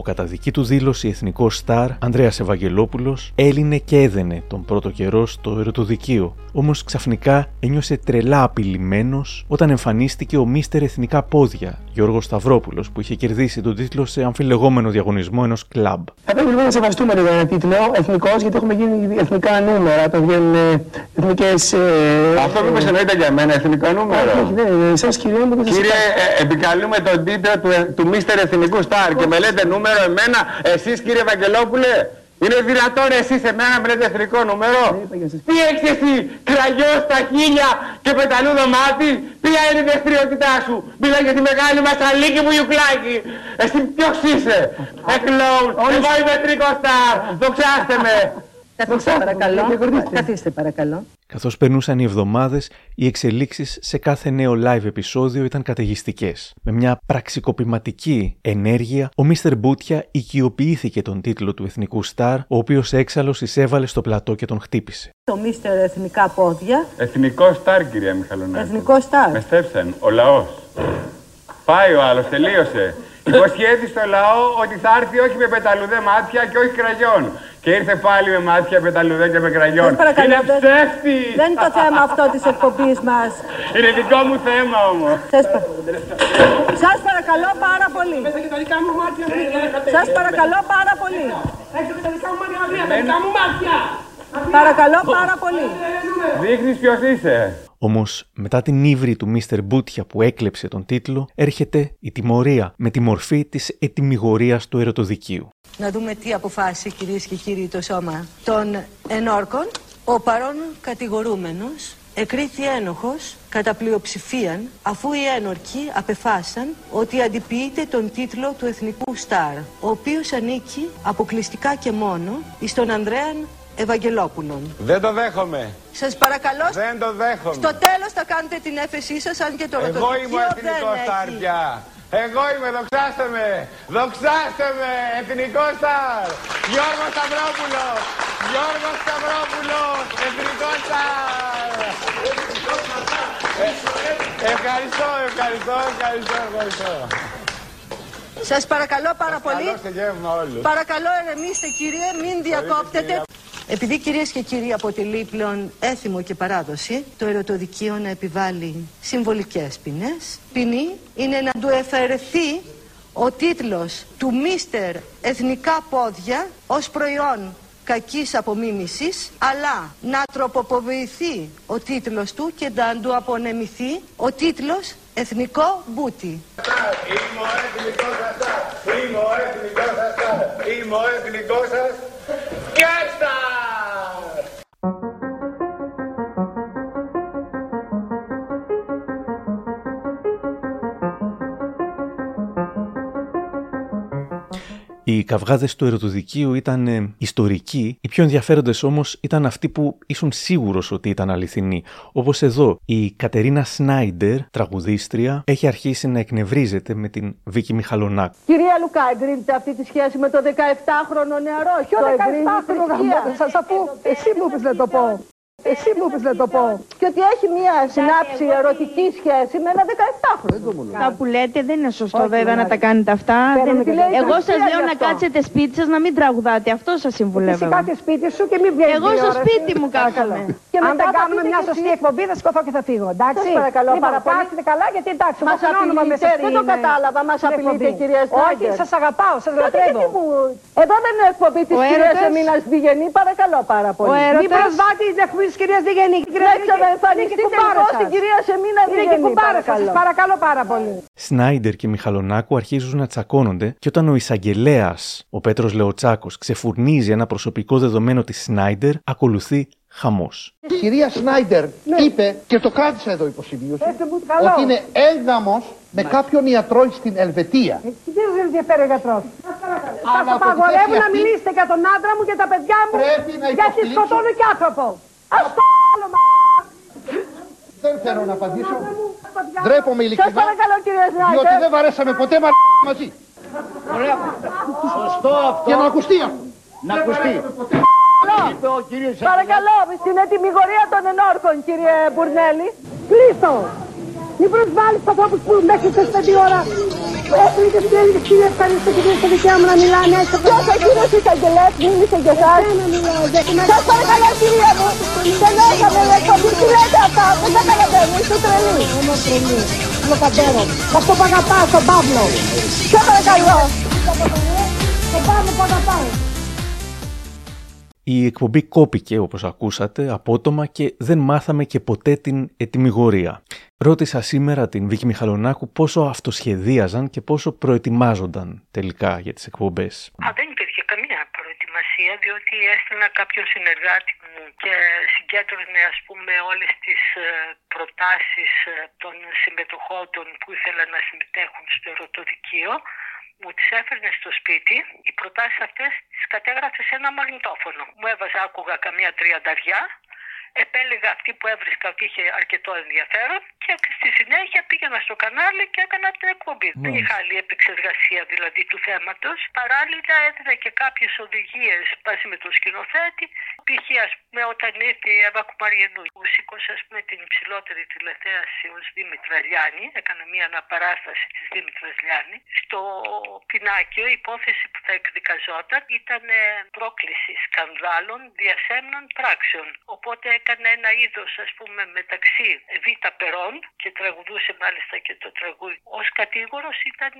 Ο κατά δική του δήλωση εθνικό στάρ Ανδρέας Ευαγγελόπουλος έλυνε και έδαινε τον πρώτο καιρό στο ερωτοδικείο. Όμως ξαφνικά ένιωσε τρελά απειλημένος όταν εμφανίστηκε ο μίστερ Εθνικά Πόδια Γιώργος Σταυρόπουλος που είχε κερδίσει τον τίτλο σε αμφιλεγόμενο διαγωνισμό ενός κλαμπ.
Θα πρέπει λοιπόν να σεβαστούμε λίγο ένα τίτλο εθνικός, γιατί έχουμε γίνει εθνικά νούμερα. Το βγαίνουν εθνικές.
Αυτό μήπως εννοείται για μένα, εθνικό νούμερο.
Όχι, δεν είναι. Εσάς κύριε μου δεν σας
Κύριε,
είπα.
ε, επικαλούμε τον τίτλο του, του Μίστερ Εθνικού Στάρ και με λέτε νούμερο εμένα, εσείς κύριε Βαγγελόπουλε; Είναι δυνατόν εσείς εμένα με λέτε εθνικό νούμερο; Τι έχεις εσύ, κραγιός στα χίλια και πεταλούδο μάτι; Ποια είναι η δευτεριότητά σου; Μίλα για τη μεγάλη μας αλήκη μου Ιουκλάκη. Εσύ ποιος είσαι; Εκλόουν. Εγώ είμαι εθνικό Στάρ. Δοξάστε με.
Καθίστε παρακαλώ. Καθίστε παρακαλώ.
Καθώς περνούσαν οι εβδομάδες, οι εξελίξεις σε κάθε νέο live επεισόδιο ήταν καταιγιστικές. Με μια πραξικοπηματική ενέργεια, ο Μίστερ Μπούτια οικειοποιήθηκε τον τίτλο του εθνικού στάρ, ο οποίος έξαλλος εισέβαλε στο πλατό και τον χτύπησε.
Το Μίστερ Εθνικά Πόδια.
Εθνικό Στάρ κυρία Μιχαλονάκη.
Εθνικό Στάρ.
Με στέψαν, ο λαός. Πάει ο άλλος, τελείωσε. Υποσχέθη στο λαό ότι θα έρθει όχι με πεταλουδέ μάτια και όχι κραγιόν. Και ήρθε πάλι με μάτια, πεταλουδέ και με κραγιόν.
Σας παρακαλώ,
Είναι
δεν-
ψεύτη!
Δεν είναι το θέμα αυτό της εκπομπής μας.
Είναι δικό μου θέμα όμως.
Σας, πα- Σας παρακαλώ πάρα πολύ. Σας παρακαλώ πάρα πολύ. Παρακαλώ πάρα πολύ.
Δείχνεις ποιος είσαι.
Όμως, μετά την ύβρη του Μίστερ Μπούτια που έκλεψε τον τίτλο, έρχεται η τιμωρία με τη μορφή της ετοιμιγορίας του ερωτοδικείου.
Να δούμε τι αποφάσισε κυρίες και κύριοι το σώμα των ενόρκων. Ο παρόν κατηγορούμενος εκρίθη ένοχος κατά πλειοψηφίαν αφού οι ένορκοι απεφάσισαν ότι αντιποιείται τον τίτλο του Εθνικού Στάρ ο οποίος ανήκει αποκλειστικά και μόνο εις τον Ανδρέαν Ευαγγελόπουλον.
Δεν το δέχομαι.
Σας παρακαλώ
Δεν το δέχομαι.
στο τέλος θα κάνετε την έφεσή σας αν και το
Εγώ
ρωτοδικείο
είμαι ο εθνικό
δεν
στάρ
έχει.
πια. Εγώ είμαι, δοξάστε με. Δοξάστε με, εθνικός στάρ. Γιώργος Σταυρόπουλο. Γιώργος Σταυρόπουλο, εθνικός στάρ. Ε, Ευχαριστώ, ευχαριστώ, ευχαριστώ, ευχαριστώ.
Σας παρακαλώ πάρα πολύ.
Καλό σε γεύμα όλους.
Παρακαλώ ερεμήστε κύριε, μην διακόπτετε. Επειδή κυρίες και κύριοι αποτελεί πλέον έθιμο και παράδοση το ερωτοδικείο να επιβάλλει συμβολικές ποινές, ποινή είναι να του εφαιρεθεί ο τίτλος του Μίστερ Εθνικά Πόδια ως προϊόν κακής απομίμησης, αλλά να τροποποιηθεί ο τίτλος του και να του απονεμηθεί ο τίτλος Εθνικό Μπούτι.
Είμαι ο εθνικός σας, είμαι ο εθνικός σας, είμαι ο εθνικός σας. Κέστα!
Οι καυγάδες του ερωτοδικείου ήταν ε, ιστορικοί, οι πιο ενδιαφέροντες όμως ήταν αυτοί που ήσουν σίγουρος ότι ήταν αληθινοί. Όπως εδώ, η Κατερίνα Σνάιντερ, τραγουδίστρια, έχει αρχίσει να εκνευρίζεται με την Βίκη Μιχαλονάκου.
Κυρία Λουκά, εγκρίνετε αυτή τη σχέση με το 17χρονο νεαρό;
Ποιο 17χρονο γαμμό, θα σας πω. Εσύ μου είπες να το πω. Εσύ μου είπες να το πω.
Και ότι έχει μία συνάψη ερωτική σχέση με ένα 17χρονο.
Αυτά που λέτε δεν είναι σωστό
Όχι,
βέβαια να
Μαρία.
τα κάνετε αυτά.
Παίρνουμε
Δεν-
και λέει
Εγώ
θρησκεία
σα λέω
γι'
να
αυτό.
κάτσετε σπίτι σας να μην τραγουδάτε. Αυτό σας συμβουλεύω.
Εσύ κάτε σπίτι σου και μην βγαίνεις
Εγώ στο
τηλεόραση.
σπίτι μου
Παρακαλώ.
κάθομαι.
Και
Αν
μετά
δεν
θα
κάνουμε
πείτε
μια
και
σωστή
εσείς.
εκπομπή, θα σηκωθώ και θα φύγω. Εντάξει;
Σας παρακαλώ
λοιπόν,
πάρα πολύ.
Κάτσετε καλά, γιατί εντάξει,
Μας
έχω όνομα
απειλείτε,
μέσα
δεν το
στην, ε,
κατάλαβα, μας
στην
απειλείτε,
εκπομπή.
κυρία
Όχι,
Σνάιντερ.
σας αγαπάω, σας
Τότε
λατρεύω.
γιατί μου- Εδώ δεν είναι εκπομπή της
Ο
κυρίας
έρωτας-
Εμίνα Διγενή, παρακαλώ πάρα πολύ.
Ο έρωτας- Μην προσβάτε την εκπομπή της κυρίας Διγενή.
Να ξαναεμφανιστείτε λοιπόν στην κυρία Σεμίνα
Είναι και
Διγενή,
κουμπάρα σας,
παρακαλώ.
παρακαλώ πάρα πολύ.
Σνάιντερ και Μιχαλονάκου αρχίζουν να τσακώνονται και όταν ο εισαγγελέας, ο Πέτρος Λεοτσάκο, ξεφουρνίζει ένα προσωπικό δεδομένο της Σνάιντερ, ακολουθεί χαμός.
Η κυρία Σνάιντερ είπε και το κράτησα εδώ υποσημείωση
Πετε μου, καλό.
ότι είναι έγγαμος με κάποιον ιατρό στην Ελβετία.
Τι δεν σας ενδιαφέρει ο γιατρός; Σας
Αλλά από τη
απαγορεύουν
θέση
να
αυτή-
μιλήσετε για τον άντρα μου και τα παιδιά μου.
Πρέπει να
Γιατί
υποστηρίξω-
σκοτώνω και άνθρωπο. Α το άλλο μα.
Δεν θέλω να απαντήσω. Ντρέπομαι ειλικρινά.
Σας παρακαλώ, κυρία Σνάιντερ.
Διότι δεν βαρέσαμε ποτέ μα μαζί.
Ωραία. Σωστό αυτό.
Και να ακουστεί αυτό.
Να ακουστεί. Είπε ο κύριος
Παρακαλώ, στην ετοιμιγορία των ενόρκων, κύριε Μπουρνέλη.
Κλείστο. Μην προσβάλλεις τους ανθρώπους που μέχρι τις 5 ώρα έχουν και στην έλεγχη κύριε ευχαριστώ και δεν στο δικαίωμα να μιλάνε έτσι.
Ποιος ο κύριος εισαγγελέας μίλησε για εσάς. Σας παρακαλώ, κυρία μου. Δεν έκαμε εκπομπή. Τι λέτε αυτά. Δεν τα καταλαβαίνω. Είστε τρελοί.
Είμαι τρελή. Είμαι καντέρο. Αυτό που αγαπάω, τον Παύλο.
Σας παρακαλώ.
Τον Παύλο που αγαπάω.
Η εκπομπή κόπηκε όπως ακούσατε απότομα και δεν μάθαμε και ποτέ την ετοιμιγορία. Ρώτησα σήμερα την Βίκη Μιχαλονάκου πόσο αυτοσχεδίαζαν και πόσο προετοιμάζονταν τελικά για τις εκπομπές.
Α, δεν υπήρχε καμία προετοιμασία, διότι έστελνα κάποιον συνεργάτη μου και συγκέντρωνε ας πούμε όλες τις ε, προτάσεις ε, των συμμετοχών που ήθελαν να συμμετέχουν στο ερωτοδικείο. Μου τις έφερνε στο σπίτι, οι προτάσεις αυτές τις κατέγραφε σε ένα μαγνητόφωνο. Μου έβαζα, άκουγα καμία τριανταριά, επέλεγα αυτή που έβρισκα ότι είχε αρκετό ενδιαφέρον και στη συνέχεια πήγαινα στο κανάλι και έκανα την εκπομπή. Δεν είχα άλλη επεξεργασία δηλαδή του θέματος. Παράλληλα έδινα και κάποιες οδηγίες μαζί με τον σκηνοθέτη. Π.χ. ας πούμε όταν ήρθε η Εύα Κουμαριανού που σήκωσε ας πούμε την υψηλότερη τηλεθέαση ως Δήμητρα Λιάννη, έκανα μια αναπαράσταση της Δήμητρας Λιάννη. Στο πινάκιο η υπόθεση που θα εκδικαζόταν ήταν ε, πρόκληση σκανδάλων διασέμνων πράξεων. Οπότε έκανε ένα είδος ας πούμε μεταξύ β' περών και τραγουδούσε μάλιστα και το τραγούδι. Ως κατήγορος ήταν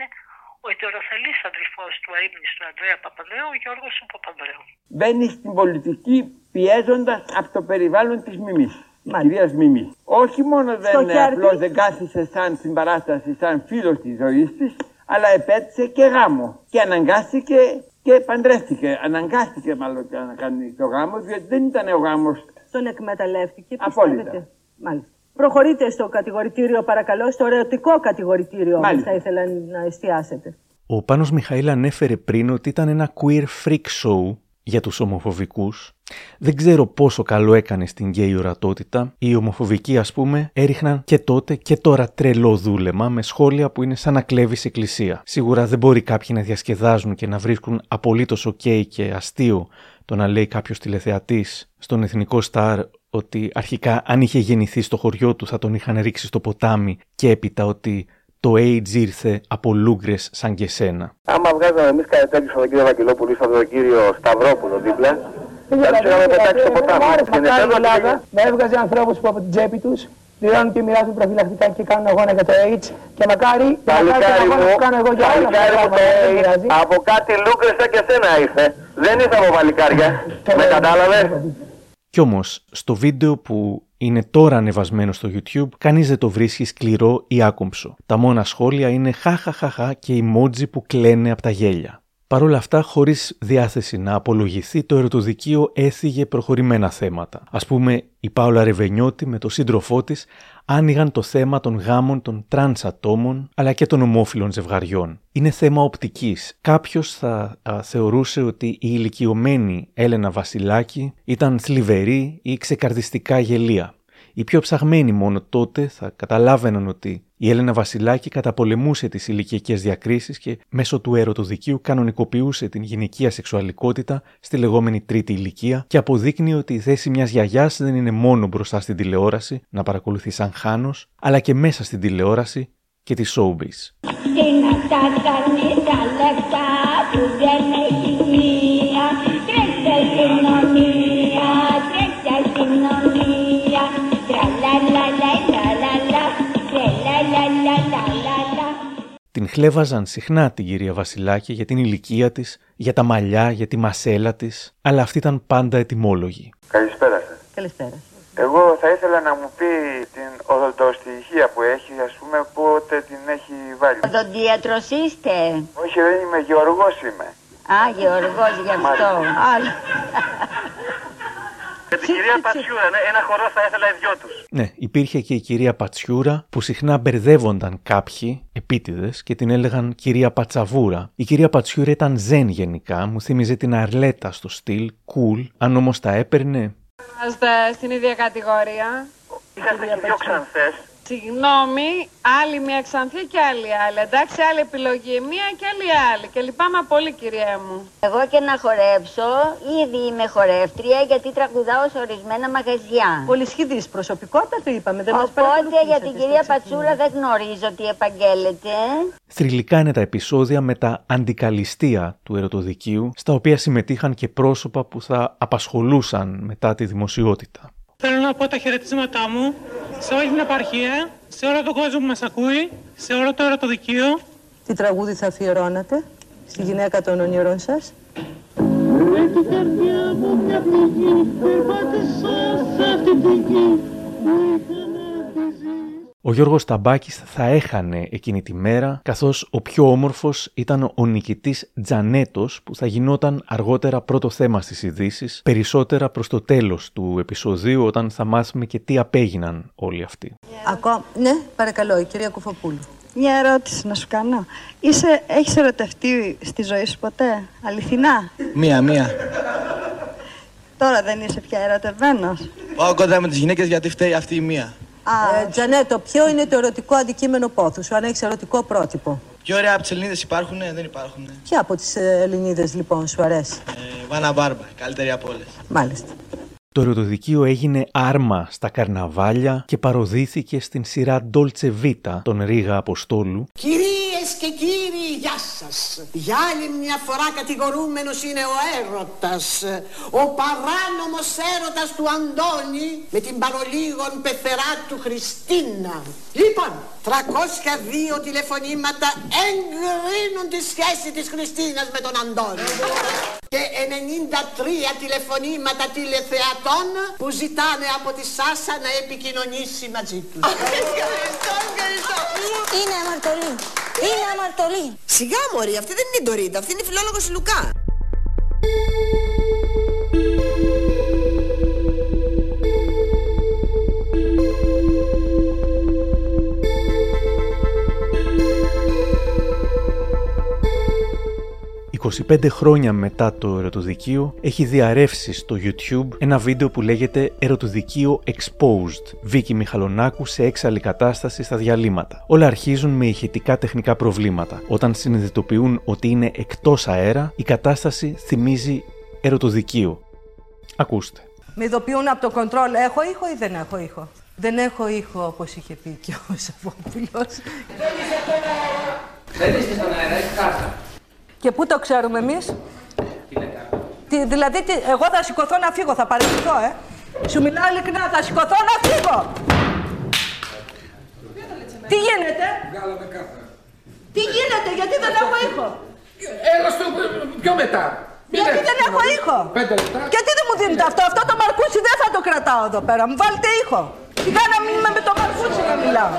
ο ετεροθελής αδελφός του αείμνηστου Ανδρέα Παπανδρέου, ο Γιώργος ο Παπανδρέου.
Μπαίνει στην πολιτική πιέζοντας από το περιβάλλον της Μιμής. Της κυρίας Μιμή. Όχι μόνο δεν,
Στο χέρι
απλώς
της.
δεν κάθισε σαν συμπαράσταση, σαν φίλος της ζωής της, αλλά επέτησε και γάμο. Και αναγκάστηκε και παντρεύτηκε. Αναγκάστηκε μάλλον και να κάνει το γάμος, διότι δεν ήταν ο γάμος
Τον εκμεταλλεύτηκε,
Απόλυτα.
πιστεύετε; Μάλιστα. Προχωρείτε στο κατηγορητήριο, παρακαλώ, στο ερωτικό κατηγορητήριο όμως
Μάλιστα.
θα ήθελα να εστιάσετε.
Ο Πάνος Μιχαήλ ανέφερε πριν ότι ήταν ένα queer freak show για τους ομοφοβικούς. Δεν ξέρω πόσο καλό έκανε στην γκέι ορατότητα. Οι ομοφοβικοί ας πούμε έριχναν και τότε και τώρα τρελό δούλεμα με σχόλια που είναι σαν να κλέβει εκκλησία. Σίγουρα δεν μπορεί κάποιοι να διασκεδάζουν και να βρίσκουν απολύτως ok και αστείο το να λέει κάποιος τηλεθεατής στον εθνικό στάρ ότι αρχικά αν είχε γεννηθεί στο χωριό του θα τον είχαν ρίξει στο ποτάμι και έπειτα ότι το AIDS ήρθε από λούγκρες σαν και σένα.
Άμα βγάζαμε εμείς κάτι τέτοιο στον κύριο Βαγγελόπουλο ή στον κύριο Σταυρόπουλο δίπλα, θα τους είχαμε πετάξει στο ποτάμι. Και
Μακάρι η
νετέλος
Ελλάδα να έβγαζε ανθρώπους που από την τσέπη τους πληρώνουν και μοιράζουν προφυλακτικά και κάνουν αγώνα για το AIDS. Και μακάρι, και μακάρι
Παλικάρι
τον αγώνα
μου,
που κάνω εγώ για όλα αυτά τα
παλικάρι μου
πράγματα.
το
Δεν
AIDS,
πειράζει.
από κάτι λούκρες σαν και σένα ήρθε. Δεν ήρθε από παλικάρια. Με κατάλαβες;
Κι όμως, στο βίντεο που είναι τώρα ανεβασμένο στο YouTube, κανείς δεν το βρίσκει σκληρό ή άκομψο. Τα μόνα σχόλια είναι χαχαχαχα και emoji που κλαίνε από τα γέλια. Παρ' όλα αυτά, χωρίς διάθεση να απολογηθεί, το ερωτοδικείο έθιγε προχωρημένα θέματα. Α πούμε, η Πάολα Ρεβενιώτη με τον σύντροφό της άνοιγαν το θέμα των γάμων των τρανς ατόμων αλλά και των ομόφυλων ζευγαριών. Είναι θέμα οπτικής. Κάποιος θα α, θεωρούσε ότι η ηλικιωμένη Έλενα Βασιλάκη ήταν θλιβερή ή ξεκαρδιστικά γελοία. Οι πιο ψαγμένοι μόνο τότε θα καταλάβαιναν ότι η Έλενα Βασιλάκη καταπολεμούσε τις ηλικιακές διακρίσεις και μέσω του ερωτοδικείου κανονικοποιούσε την γυναικεία σεξουαλικότητα στη λεγόμενη τρίτη ηλικία και αποδείκνυε ότι η θέση μιας γιαγιάς δεν είναι μόνο μπροστά στην τηλεόραση, να παρακολουθεί σαν χάνος, αλλά και μέσα στην τηλεόραση και τη showbiz.
Τι να τα κάνει τα λεφτά που δεν έχει
Την χλέβαζαν συχνά την κυρία Βασιλάκη για την ηλικία της, για τα μαλλιά, για τη μασέλα της, αλλά αυτή ήταν πάντα ετοιμόλογη.
Καλησπέρα σας.
Καλησπέρα.
Εγώ θα ήθελα να μου πει την οδοντοστοιχεία που έχει, ας πούμε, πότε την έχει βάλει.
Οδοντίατρος είστε;
Όχι, δεν είμαι, Γεωργός είμαι.
Α, Γεωργός, γι' αυτό. Άλλο.
Με την κυρία Πατσιούρα, ναι, ένα χορό θα ήθελα οι δυο τους.
Ναι, υπήρχε και η κυρία Πατσιούρα που συχνά μπερδεύονταν κάποιοι επίτηδες και την έλεγαν κυρία Πατσαβούρα. Η κυρία Πατσιούρα ήταν ζεν γενικά, μου θύμιζε την Αρλέτα στο στυλ, cool, αν όμως τα έπαιρνε.
Είμαστε στην ίδια κατηγορία.
Είσαστε και δυο ξανθές.
Συγγνώμη, άλλη μία ξανθή και άλλη άλλη. Εντάξει, άλλη επιλογή, μία και άλλη άλλη. Και λυπάμαι πολύ, κυρία μου.
Εγώ και να χορέψω, ήδη είμαι χορεύτρια γιατί τραγουδάω σε ορισμένα μαγαζιά.
Πολυσχηδής προσωπικότητα το είπαμε. Δεν μας
Οπότε
παρακολουθήσατε
για την
στο
κυρία
ξεκίνημα.
Πατσούρα δεν γνωρίζω τι επαγγέλλεται.
Θρηλυκά είναι τα επεισόδια με τα αντικαλιστία του ερωτοδικείου, στα οποία συμμετείχαν και πρόσωπα που θα απασχολούσαν μετά τη δημοσιότητα.
Θέλω να πω τα χαιρετίσματά μου σε όλη την επαρχία, σε όλο τον κόσμο που μας ακούει, σε όλο το ερωτοδικείο.
Τι τραγούδι θα αφιερώνατε στη γυναίκα των ονειρών σας;
Με την καρδιά μου μια πληγή, περπάτησα σε αυτή την γη που είχαμε τη
Ο Γιώργος Ταμπάκης θα έχανε εκείνη τη μέρα, καθώς ο πιο όμορφος ήταν ο νικητής Τζανέτος, που θα γινόταν αργότερα πρώτο θέμα στις ειδήσεις, περισσότερα προς το τέλος του επεισοδίου, όταν θα μάθουμε και τι απέγιναν όλοι αυτοί.
Ακόμα... Ναι, παρακαλώ, η κυρία Κουφοπούλου.
Μια ερώτηση να σου κάνω. Είσαι, έχεις ερωτευτεί στη ζωή σου ποτέ, αληθινά;
Μία, μία.
Τώρα δεν είσαι πια ερωτευμένος.
Πάω κοντά με τις γυναίκες γιατί φταίει αυτή η μία.
Ε, Τζανέτο, ποιο είναι το ερωτικό αντικείμενο πόθους σου, αν έχεις ερωτικό πρότυπο;
Πιο ωραία από τις Ελληνίδες υπάρχουνε, δεν υπάρχουνε.
Ποια από τις ε, Ελληνίδες λοιπόν σου αρέσει;
Ε, Βάνα Μπάρμπα, καλύτερη από όλες.
Μάλιστα.
Το ερωτοδικείο έγινε άρμα στα καρναβάλια και παροδίθηκε στην σειρά Dolce Vita των Ρίγα Αποστόλου
Κυρίες και κύριοι, γεια σας. Για άλλη μια φορά κατηγορούμενος είναι ο έρωτας. Ο παράνομος έρωτας του Αντώνη με την παρολίγων πεθερά του Χριστίνα. Λοιπόν, 302 τηλεφωνήματα εγκρίνουν τη σχέση της Χριστίνας με τον Αντώνη. Και 93 τηλεφωνήματα τηλεθεατών που ζητάνε από τη Σάσα να επικοινωνήσει μαζί τους. Ευχαριστώ, ευχαριστώ.
Είναι αμαρτωλή. Είναι αμαρτωλή.
Σιγά μωρή, αυτή δεν είναι η Ντορίτα, αυτή είναι η φιλόλογος Λουκά.
«25 χρόνια μετά το ερωτοδικείο έχει διαρρεύσει στο YouTube ένα βίντεο που λέγεται «Ερωτοδικείο Exposed» Βίκη Μιχαλονάκου σε έξαλλη κατάσταση στα διαλύματα. Όλα αρχίζουν με ηχητικά τεχνικά προβλήματα. Όταν συνειδητοποιούν ότι είναι εκτός αέρα, η κατάσταση θυμίζει ερωτοδικείο. Ακούστε.
Με ειδοποιούν από το κοντρόλ. Έχω ήχο ή δεν έχω ήχο; Δεν έχω ήχο όπως είχε πει και ο Σαββόπουλος.
Δεν είστε στον αέρα, έχεις κάρτα.
Και πού το ξέρουμε εμείς; Τι, δηλαδή, τι, εγώ θα σηκωθώ να φύγω, θα παραιτηθώ, ε. Σου μιλάω ειλικρινά, θα σηκωθώ να φύγω. Τι γίνεται; Τι γίνεται, γιατί δεν έχω ήχο;
Έλα στο πιο μετά. Μην
Γιατί
έρθεις
δεν
στην
έχω
ώρα.
ήχο;
Πέντε λεπτά.
Γιατί δεν μου δίνετε αυτό; Αυτό το μαρκούσι δεν θα το κρατάω εδώ πέρα. Μου βάλτε ήχο. Σιγά να μην είμαι με το μαρκούσι να μιλάω.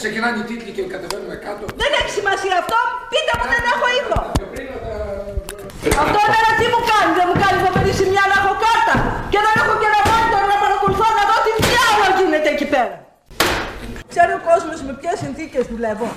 Ξεκινάνε οι τίτλοι και κατεβαίνουμε κάτω.
Δεν έχει σημασία αυτό. Πείτε μου δεν έχω ήχο. Αυτό εμένα τι μου κάνει. Δεν μου κάνει φοβερή σημεία να έχω κάρτα. Και δεν έχω και ένα μόνιτορ να παρακολουθώ να δω τι διάλογο γίνεται εκεί πέρα. Ξέρει ο κόσμος με ποιες συνθήκες δουλεύω.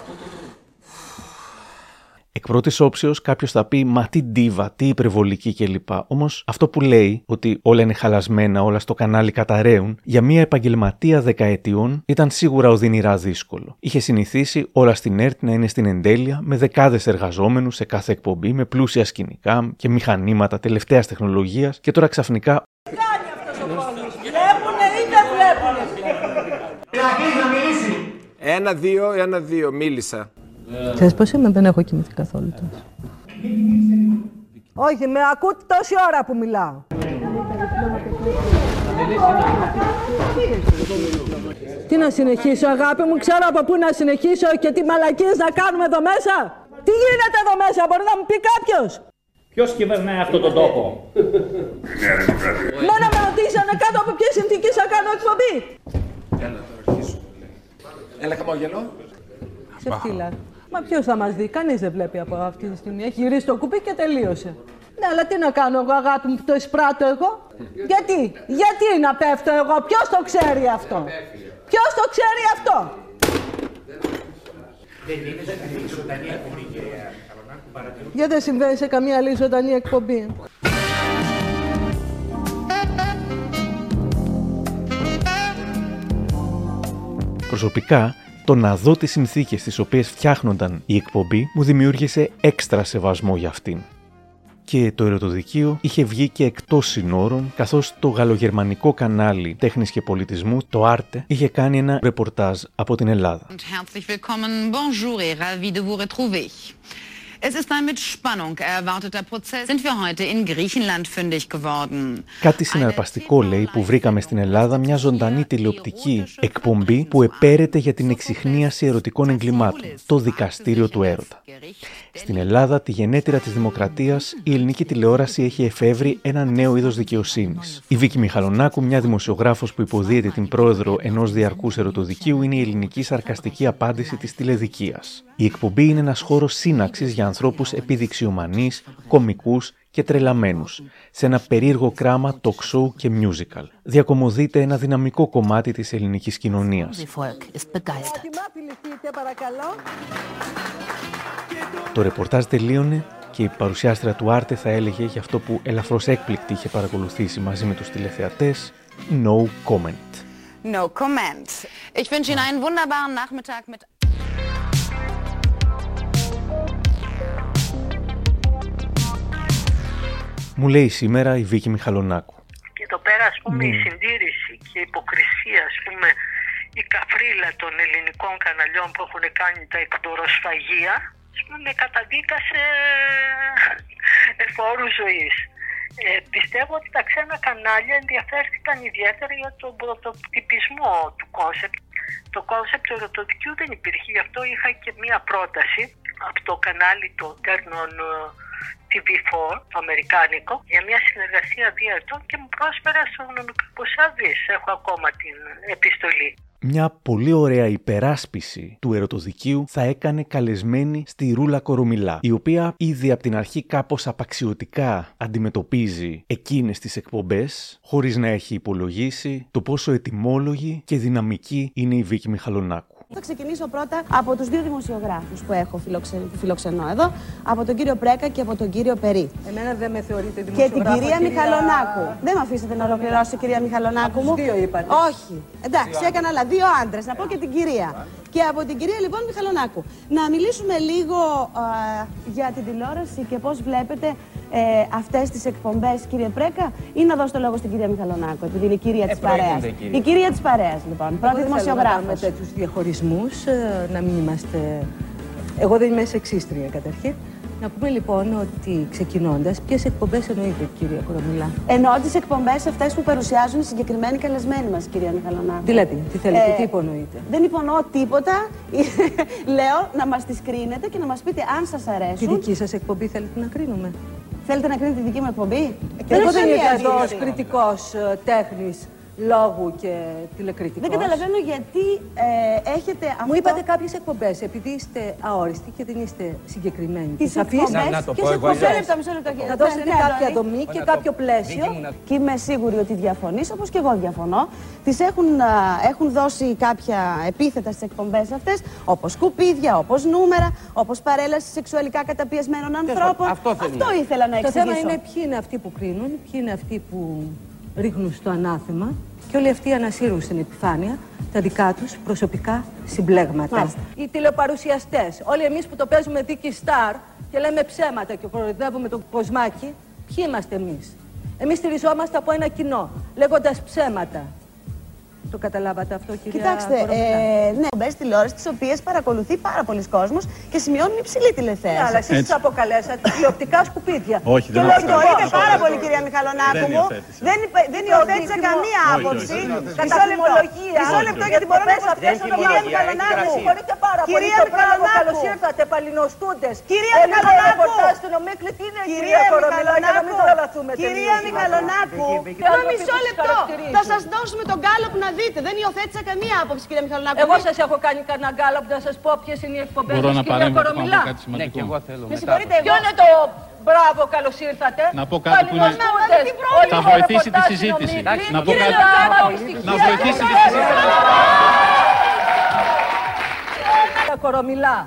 Εκ πρώτης όψεως κάποιος θα πει Μα τι ντίβα, τι υπερβολική κλπ. Όμως αυτό που λέει, ότι όλα είναι χαλασμένα, όλα στο κανάλι καταραίουν, για μια επαγγελματία δεκαετιών ήταν σίγουρα οδυνηρά δύσκολο. Είχε συνηθίσει όλα στην ΕΡΤ να είναι στην εντέλεια, με δεκάδες εργαζόμενους σε κάθε εκπομπή, με πλούσια σκηνικά και μηχανήματα τελευταίας τεχνολογίας και τώρα ξαφνικά
Κάνει αυτός ο κόσμος. Βλέπουνε ή δεν βλέπουνε.
να μιλήσει.
Ένα, δύο, ένα, δύο. Μίλησα.
Ξέρεις πώς είμαι, δεν έχω κοιμηθεί καθόλου τόσο. Όχι, με ακούτε τόση ώρα που μιλάω. Τι να συνεχίσω, αγάπη μου, ξέρω από πού να συνεχίσω και τι μαλακίες να κάνουμε εδώ μέσα. Τι γίνεται εδώ μέσα, μπορεί να μου πει κάποιος;
Ποιος κυβερνάει αυτόν τον τόπο;
Μένα με ρωτήσανε κάτω από ποιες συνθήκες θα κάνω εκπομπή.
Έλα χαμόγελο.
Ξεφτύλα. Μα ποιος θα μας δει, κανείς δεν βλέπει από αυτή τη στιγμή. Έχει γυρίσει το κουπί και τελείωσε. Ναι, αλλά τι να κάνω εγώ, αγάπη μου, που το εισπράττω εγώ; Γιατί, γιατί να πέφτω εγώ, ποιος το ξέρει αυτό; Ποιος το ξέρει αυτό;
Δεν είναι κανένα ζωντανή εκπομπή, κυρία
Γιατί δεν συμβαίνει σε καμία άλλη ζωντανή εκπομπή;
Προσωπικά, το να δω τις συνθήκες στις οποίες φτιάχνονταν η εκπομπή μου δημιούργησε έξτρα σεβασμό για αυτήν. Και το ερωτοδικείο είχε βγει και εκτός συνόρων, καθώς το γαλλογερμανικό κανάλι τέχνης και πολιτισμού, το Arte, είχε κάνει ένα ρεπορτάζ από την Ελλάδα.
Herzlich willkommen, bonjour et ravi de vous retrouver. Es ist ein mit Spannung erwarteter Prozess. Sind wir heute in Griechenland fündig geworden;
Κάτι συναρπαστικό λέει που βρήκαμε στην Ελλάδα μια ζωντανή τηλεοπτική εκπομπή που επέρεται για την εξυχνίαση ερωτικών εγκλημάτων, το δικαστήριο του έρωτα. Στην Ελλάδα, τη γενέτειρα της δημοκρατίας, η ελληνική τηλεόραση έχει εφεύρει ένα νέο είδος δικαιοσύνης. Η Βίκη Μιχαλονάκου, μια δημοσιογράφος που υποδίεται την πρόεδρο ενός διαρκούς ερωτοδικείου, είναι η ελληνική σαρκαστική απάντηση της τηλεδικίας. Η εκπομπή είναι ένας χώρος σύναξης για ανθρώπους επιδειξιομανείς, κομικούς και τρελαμένους, σε ένα περίεργο κράμα talk show και musical. Διακομωδείται ένα δυναμικό κομμάτι της ελληνικής κοινωνίας. Το ρεπορτάζ τελείωνε και η παρουσιάστρια του Άρτε θα έλεγε για αυτό που ελαφρώς έκπληκτη είχε παρακολουθήσει μαζί με τους τηλεθεατές «No comment».
No comment. Ich wünsche Ihnen einen wunderbaren Nachmittag mit
Μου λέει σήμερα η Βίκη Μιχαλονάκου.
Και εδώ πέρα, ας πούμε, η
Ναι.
συντήρηση και η υποκρισία, ας πούμε, η καφρίλα των ελληνικών καναλιών που έχουν κάνει τα εκδοροσφαγεία, ας πούμε, με καταδίκασε εφ' όρου ζωής. Ε, πιστεύω ότι τα ξένα κανάλια ενδιαφέρθηκαν ιδιαίτερα για τον πρωτοτυπισμό του κόνσεπτ. Το κόνσεπτ του ερωτοδικείου δεν υπήρχε, γι' αυτό είχα και μία πρόταση από το κανάλι του Τέρνων TV4, το αμερικάνικο, για μια συνεργασία δύο ετών και μου πρόσφερα ασтрονομικά ποσά δις. Έχω ακόμα την επιστολή.
Μια πολύ ωραία υπεράσπιση του ερωτοδικείου θα έκανε καλεσμένη στη Ρούλα Κορομιλά, η οποία ήδη από την αρχή κάπως απαξιωτικά αντιμετωπίζει εκείνες τις εκπομπές, χωρίς να έχει υπολογίσει το πόσο ετοιμόλογη και δυναμική είναι η Βίκη Μιχαλονάκου.
Θα ξεκινήσω πρώτα από τους δύο δημοσιογράφους που έχω φιλοξε... που φιλοξενώ εδώ, από τον κύριο Πρέκα και από τον κύριο Περί.
Εμένα δεν με θεωρείτε
Και
δημοσιογράφο.
την κυρία,
κυρία-
Μιχαλονάκου. Δεν με αφήσετε να ολοκληρώσω, κυρία Μιχαλονάκου
Από
μου.
τους δύο είπατε.
Όχι. Εντάξει, έκανα άλλα δύο άντρες. Να πω και την κυρία. Και από την κυρία λοιπόν Μιχαλονάκου. Να μιλήσουμε λίγο α, για την τηλεόραση και πώς βλέπετε ε, αυτές τις εκπομπές, κύριε Πρέκα, ή να δώσω το λόγο στην κυρία Μιχαλονάκου, επειδή είναι η κυρία της παρέας.
προηγούνται, κυρία.
Η κυρία της παρέας, λοιπόν.
Εγώ
Πρώτη
δεν θέλω να
δημοσιογράφος.
κάνουμε τέτοιους διαχωρισμούς, ε, να μην είμαστε... Εγώ δεν είμαι σεξίστρια καταρχήν. Να πούμε λοιπόν ότι ξεκινώντας, ποιες εκπομπές εννοείται, κυρία Κορομιλά;
Εννοώ τις εκπομπές αυτές που παρουσιάζουν οι συγκεκριμένοι καλεσμένοι μας, κυρία Μιχαλονάκου.
Δηλαδή, τι θέλετε,
Ε,
τι υπονοείτε;
Δεν υπονοώ τίποτα. Λέω να μας τις κρίνετε και να μας πείτε αν σας
Τη
αρέσουν.
δική σας εκπομπή θέλετε να κρίνουμε;
Θέλετε να κρίνετε τη δική μου εκπομπή;
Και εγώ
έχω
δεν
καμία
είμαι εδώ ως
αντίρρηση.
Κριτικός ε, τέχνης λόγου και τηλεκριτικός.
Δεν καταλαβαίνω γιατί ε, έχετε αυτό.
Μου είπατε κάποιες εκπομπές, επειδή είστε αόριστοι και δεν είστε συγκεκριμένοι.
Τις
και σαφείς,
εκπομπές- Να- να το
ποιες
πω εγώ
εκπομπές
Μισό λεπτό, μισό λεπτό.
Θα
Ναι,
δώσετε
ναι,
κάποια
Αντώνη.
δομή και κάποιο πλαίσιο.
Και είμαι σίγουρη ότι διαφωνείς, όπως και εγώ διαφωνώ. Τις έχουν, α, έχουν δώσει κάποια επίθετα στις εκπομπές αυτές, όπως σκουπίδια, όπως νούμερα, όπως παρέλαση σεξουαλικά καταπιεσμένων ανθρώπων.
αυτό
αυτό ήθελα να
Το
εξηγήσω.
θέμα είναι ποιοι είναι αυτοί που κρίνουν, ποιοι είναι αυτοί που ρίχνουν στο ανάθεμα και όλοι αυτοί ανασύρουν στην επιφάνεια τα δικά τους προσωπικά συμπλέγματα.
Μάλιστα.
Οι τηλεπαρουσιαστές, όλοι εμείς που το παίζουμε δίκη στάρ και λέμε ψέματα και κοροϊδεύουμε τον κοσμάκι, ποιοι είμαστε εμείς; Εμείς στηριζόμαστε από ένα κοινό, λέγοντας ψέματα.
Το καταλάβατε αυτό, κυρία
Κοιτάξτε,
Κορομιλά.
ε, ναι, μπες τηλεόρασης τις οποίες παρακολουθεί πάρα πολλοί κόσμος και σημειώνουν υψηλή
Ναι,
τηλεθέαση.
αλλά εσείς τις αποκαλέσατε τηλεοπτικά σκουπίδια.
Όχι,
Και
δεν
με
είναι
συγχωρείτε
αυτό.
πάρα πολύ, κυρία Μιχαλονάκου
Δεν
μου.
υιοθέτησα.
Δεν, υπε- δεν υιοθέτησα
δίκημο-
καμία
Όχι,
άποψη.
όχι, δεν
Κατά
Μισό λεπτό.
θυμολογία.
Μισό λεπτό γιατί μπορώ να
Εκπομπές
σας
αυτές
θέσω
είναι
κυρία
ομολογία,
Μιχαλονάκου.
Συγχωρείτε πάρα πολύ.
Κυρία
Το πράγμα,
Μιχαλονάκου.
Καλώς ήρθατε, παλινοστούντες.
Κυρία
Εμείς δεν
Μιχαλονάκου.
ρεπορτάζ στην Ομίκλη, τι είναι
Κυρία
κυρία Κορομιλά, για να μην
Μιχαλονάκου.
τρελαθούμε
Κυρία
τελείως.
Μιχαλονάκου.
Βίκυ,
Μα
Βίκυ.
μισό
Βίκυ,
λεπτό.
χαρακτηρίζει.
Θα σας δώσουμε τον γκάλωπ να δείτε. Δεν υιοθέτησα καμία άποψη, κυρία Μιχαλονάκου.
Εγώ σας έχω κάνει κανένα γκάλωπ να σας πω ποιες είναι οι εκπομπές
Μπορώ
σας,
να
κυρία
παρέμβω να πω
Κορομιλά.
κάτι σημαντικό.
Με συγχωρείτε, ποιο είναι το μπράβο, καλώς ήρθατε.
Να πω κάτι που είναι-
Παλινοστούντες.
Θα
Όλοι
βοηθήσει τη
ρεπορτάζ
συζήτηση.
στην Ομίκλη.
Να πω
Κύριε
κάτι-
Λεωτάκη,
Να
στοιχεία
βοηθήσει της
δεν
συζήτηση.
Κυρία Κορομιλά,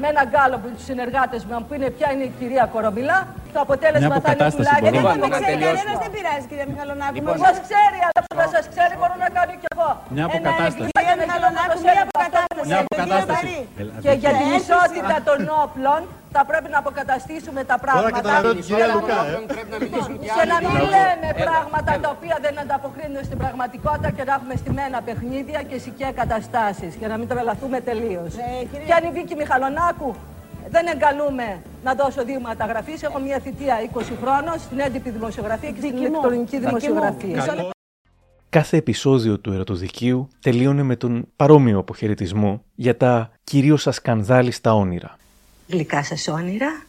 με ένα γκάλο που τους συνεργάτες μου, που είναι ποια είναι η κυρία Κορομιλά, το αποτέλεσμα
Μια
θα είναι
αποκατάσταση
τουλάχιστον.
μπορούμε.
Δεν
Λοιπόν,
με
να
ξέρει
τελειώσουμε.
κανένας, δεν πειράζει, κυρία Μιχαλονάκου.
Λοιπόν, Μας ξέρει, αλλά που δεν σας ξέρει μπορώ να κάνω κι εγώ.
Μια αποκατάσταση.
Ένα
Κυρία Μιχαλονάκου, μια αποκατάσταση.
Μια αποκατάσταση.
Και για την
Έλα,
ισότητα των όπλων θα πρέπει να αποκαταστήσουμε τα πράγματα.
καταλαβαίνω την κυρία Λουκά, ε.
Και να μην λέμε πράγματα τα οποία δεν ανταποκρίνονται στην πραγματικότητα και να έχουμε στημένα παιχνίδια και σικέ καταστάσεις και να μην τρελαθούμε τελείως. Και αν η Βίκη Μιχαλονάκου δεν εγκαλούμε να δώσω δείγματα γραφή. Έχω μια θητεία 20 χρόνων στην έντυπη δημοσιογραφία και στην ηλεκτρονική δημοσιογραφία.
Κάθε επεισόδιο του ερωτοδικείου τελείωνε με τον παρόμοιο αποχαιρετισμό για τα κυρίως ασκανδάλιστα όνειρα.
Γλυκά σας όνειρα,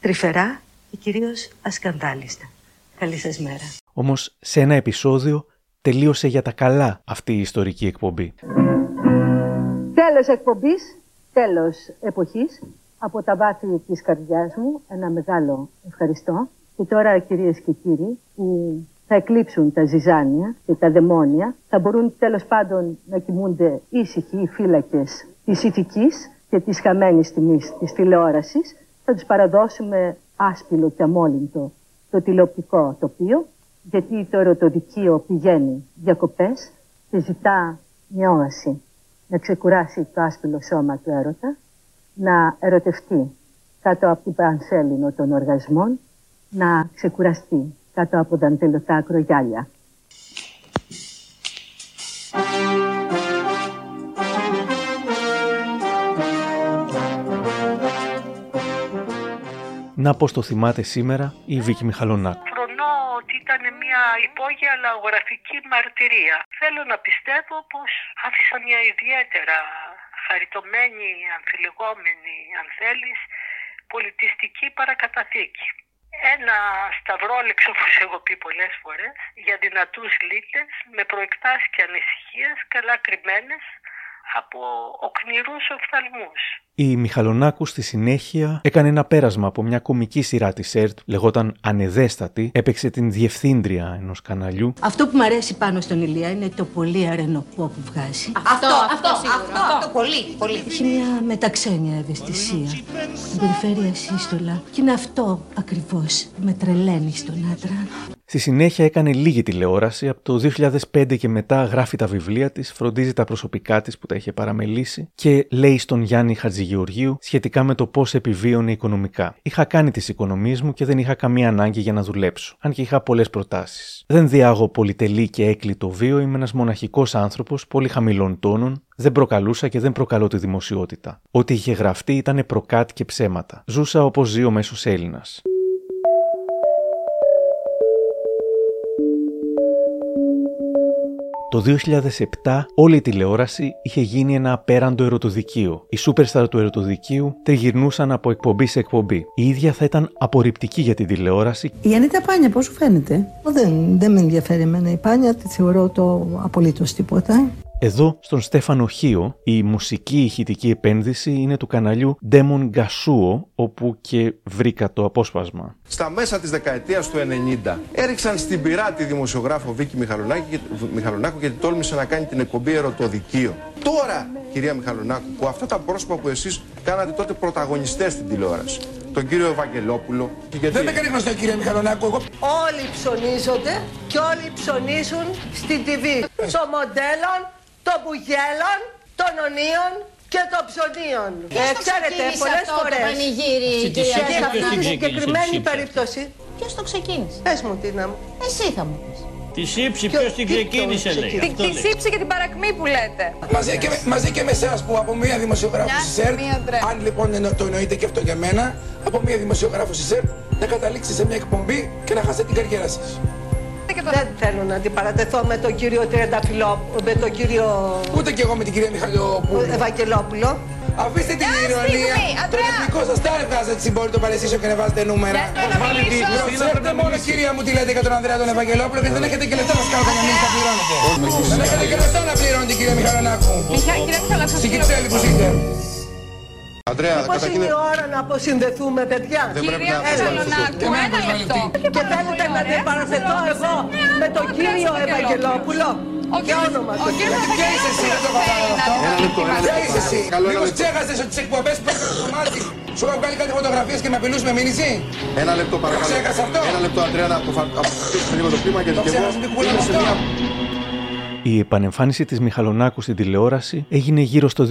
τρυφερά και κυρίως ασκανδάλιστα. Καλή σας μέρα.
Όμως σε ένα επεισόδιο τελείωσε για τα καλά αυτή η ιστορική εκπομπή.
Τέλος εκπομπής, τέλος εποχής. Από τα βάθη της καρδιάς μου ένα μεγάλο ευχαριστώ. Και τώρα κυρίες και κύριοι που θα εκλείψουν τα ζυζάνια και τα δαιμόνια θα μπορούν τέλος πάντων να κοιμούνται ήσυχοι οι φύλακες της ηθικής και της χαμένης τιμής της τηλεόρασης. Θα τους παραδώσουμε άσπυλο και αμόλυντο το τηλεοπτικό τοπίο γιατί το ερωτοδικείο πηγαίνει διακοπές και ζητά μια όαση να ξεκουράσει το άσπυλο σώμα του έρωτα, να ερωτευτεί κάτω από την πανσέλινο των οργασμών, να ξεκουραστεί κάτω από δαντελωτά ακρογιάλια.
Να πως το θυμάται σήμερα η Βίκη Μιχαλονάκου.
Φρονώ ότι ήταν μια υπόγεια λαογραφική μαρτυρία. Θέλω να πιστεύω πως άφησα μια ιδιαίτερα χαριτωμένη, αμφιλεγόμενη, αν θέλεις, πολιτιστική παρακαταθήκη. Ένα σταυρόλεξο, όπως έχω πει πολλές φορές, για δυνατούς λύτες, με προεκτάσεις και ανησυχίες, καλά κρυμμένες από οκνηρούς οφθαλμούς.
Η Μιχαλονάκου στη συνέχεια έκανε ένα πέρασμα από μια κομική σειρά της ΕΡΤ, λεγόταν Ανεδέστατη, έπαιξε την διευθύντρια ενός καναλιού
Αυτό που μου αρέσει πάνω στον Ηλία είναι το πολύ αρενοπό που βγάζει.
Αυτό, αυτό, αυτό, αυτό, πολύ, πολύ.
Έχει μια μεταξένια ευαισθησία. Την περιφέρεια σύστολα. Και είναι αυτό ακριβώς που με τρελαίνει στον άντρα.
Στη συνέχεια έκανε λίγη τηλεόραση, από το 2005 και μετά γράφει τα βιβλία της, φροντίζει τα προσωπικά της που τα είχε παραμελήσει και λέει στον Γιάννη Χατζηγεωργίου σχετικά με το πώς επιβίωνε οικονομικά. Είχα κάνει τις οικονομίες μου και δεν είχα καμία ανάγκη για να δουλέψω, αν και είχα πολλές προτάσεις. Δεν διάγω πολυτελή και έκλειτο βίο, είμαι ένας μοναχικός άνθρωπος πολύ χαμηλών τόνων, δεν προκαλούσα και δεν προκαλώ τη δημοσιότητα. Ό,τι είχε γραφτεί ήταν προκάτ και ψέματα. Ζούσα όπως ζει ο μέσος Έλληνας. Το 2007 όλη η τηλεόραση είχε γίνει ένα απέραντο ερωτοδικείο. Οι superstar του ερωτοδικείου τριγυρνούσαν από εκπομπή σε εκπομπή. Η ίδια θα ήταν απορριπτική για την τηλεόραση
Η Ανίτα Πάνια, πώς σου φαίνεται; Δεν, δεν με ενδιαφέρει εμένα η Πάνια, τη θεωρώ το απολύτως τίποτα.
Εδώ, στον Στέφανο Χίο, η μουσική ηχητική επένδυση είναι του καναλιού Demon Gasuo, όπου και βρήκα το απόσπασμα.
Στα μέσα της δεκαετίας του 90 έριξαν στην πυρά τη δημοσιογράφο Βίκη Μιχαλονάκη, και- Μιχαλονάκου γιατί τόλμησε να κάνει την εκπομπή Ερωτοδικείο. Τώρα, κυρία Μιχαλονάκου, που αυτά τα πρόσωπα που εσείς κάνατε τότε πρωταγωνιστές στην τηλεόραση, τον κύριο Ευαγγελόπουλο. Γιατί...
Δεν με κάνει γνωστό κύριε Μιχαλονάκου, εγώ
Όλοι ψωνίζονται και όλοι ψωνίζουν στην TV. Των μοντέλων, των μπουγέλων, των ονίων και των ψωνίων.
Ποιος το ξεκίνησε
πολλές
αυτό το
φορές.
πανηγύρι,
Και
κυρία
σε
Μιχαλονάκου;
αυτή τη συγκεκριμένη
Ποιος
περίπτωση.
Ποιος το ξεκίνησε;
Πες μου, Τίνα μου.
Εσύ θα μου πεις.
Τη σύψη ποιος την ξεκίνησε λέει.
Τη, τη σύψη και την παρακμή που λέτε.
Μαζί και, με- μαζί και με εσάς που από μία δημοσιογράφος
Μια
στη ΣΕΡ,
στιγμή, Ανδρέα.
αν λοιπόν εννο- το εννοείτε και αυτό για μένα, από μία δημοσιογράφος στη ΣΕΡ, να καταλήξει σε μια εκπομπή και να χάσετε την καριέρα σας.
Δεν θέλω να αντιπαρατεθώ με τον κύριο Τριανταφυλλό, με τον κύριο
Ούτε και εγώ με την κυρία Μιχαλιοπούλου.
Ευαγγελόπουλο.
Αφήστε την
Μια
ηρωνία.
στιγμή,
Το
Ανδρέα.
εθνικό σας τα βγάζετε συμπόρυτο παρεσίσιο και να βάζετε νούμερα.
Δεν θέλω να μιλήσω.
Ξέρετε μόνο κυρία μου τι λέτε για τον Ανδρέα τον Ευαγγελόπουλο και δεν έχετε και λεπτά να σκάω καμιά μήνυση να πληρώνετε. Δεν έχετε και λεπτά να πληρώνετε κυρία Μιχαλονάκου.
Μιχα- Κύριε Μιχαλάκη,
Στην Κυψέλη που ζείτε.
Αντρέα,
Πώς
καταρχήν.
είναι η ώρα να αποσυνδεθούμε, παιδιά;
Δεν πρέπει
Κυρία
να
Μιχαλονάκου, ένα λεπτό.
Και θέλετε να αντιπαρατεθώ εγώ με τον κύριο Ευαγγελόπουλο.
Ο
Ποιο
κύριος-
όνομα
ο
του
κύριος
Ποια είσαι εσύ, δεν το κατάλαβα αυτό.
Ένα λεπτό, ένα
Ποια
λεπτό.
είσαι εσύ.
Καλό, ένα
Μήπως
λεπτό.
ξέχασες ότι τις εκπομπές που έχεις στο μάτι σου είχα βγάλει κάτι φωτογραφίες και με απειλούς με μήνυση;
Ένα λεπτό παρακαλώ.
ξέχασα αυτό.
Ένα λεπτό, Αντρέα, να αποφα- αποφασίσουμε λίγο το κλίμα γιατί
Το
και
Η επανεμφάνιση της Μιχαλονάκου στην τηλεόραση έγινε γύρω στο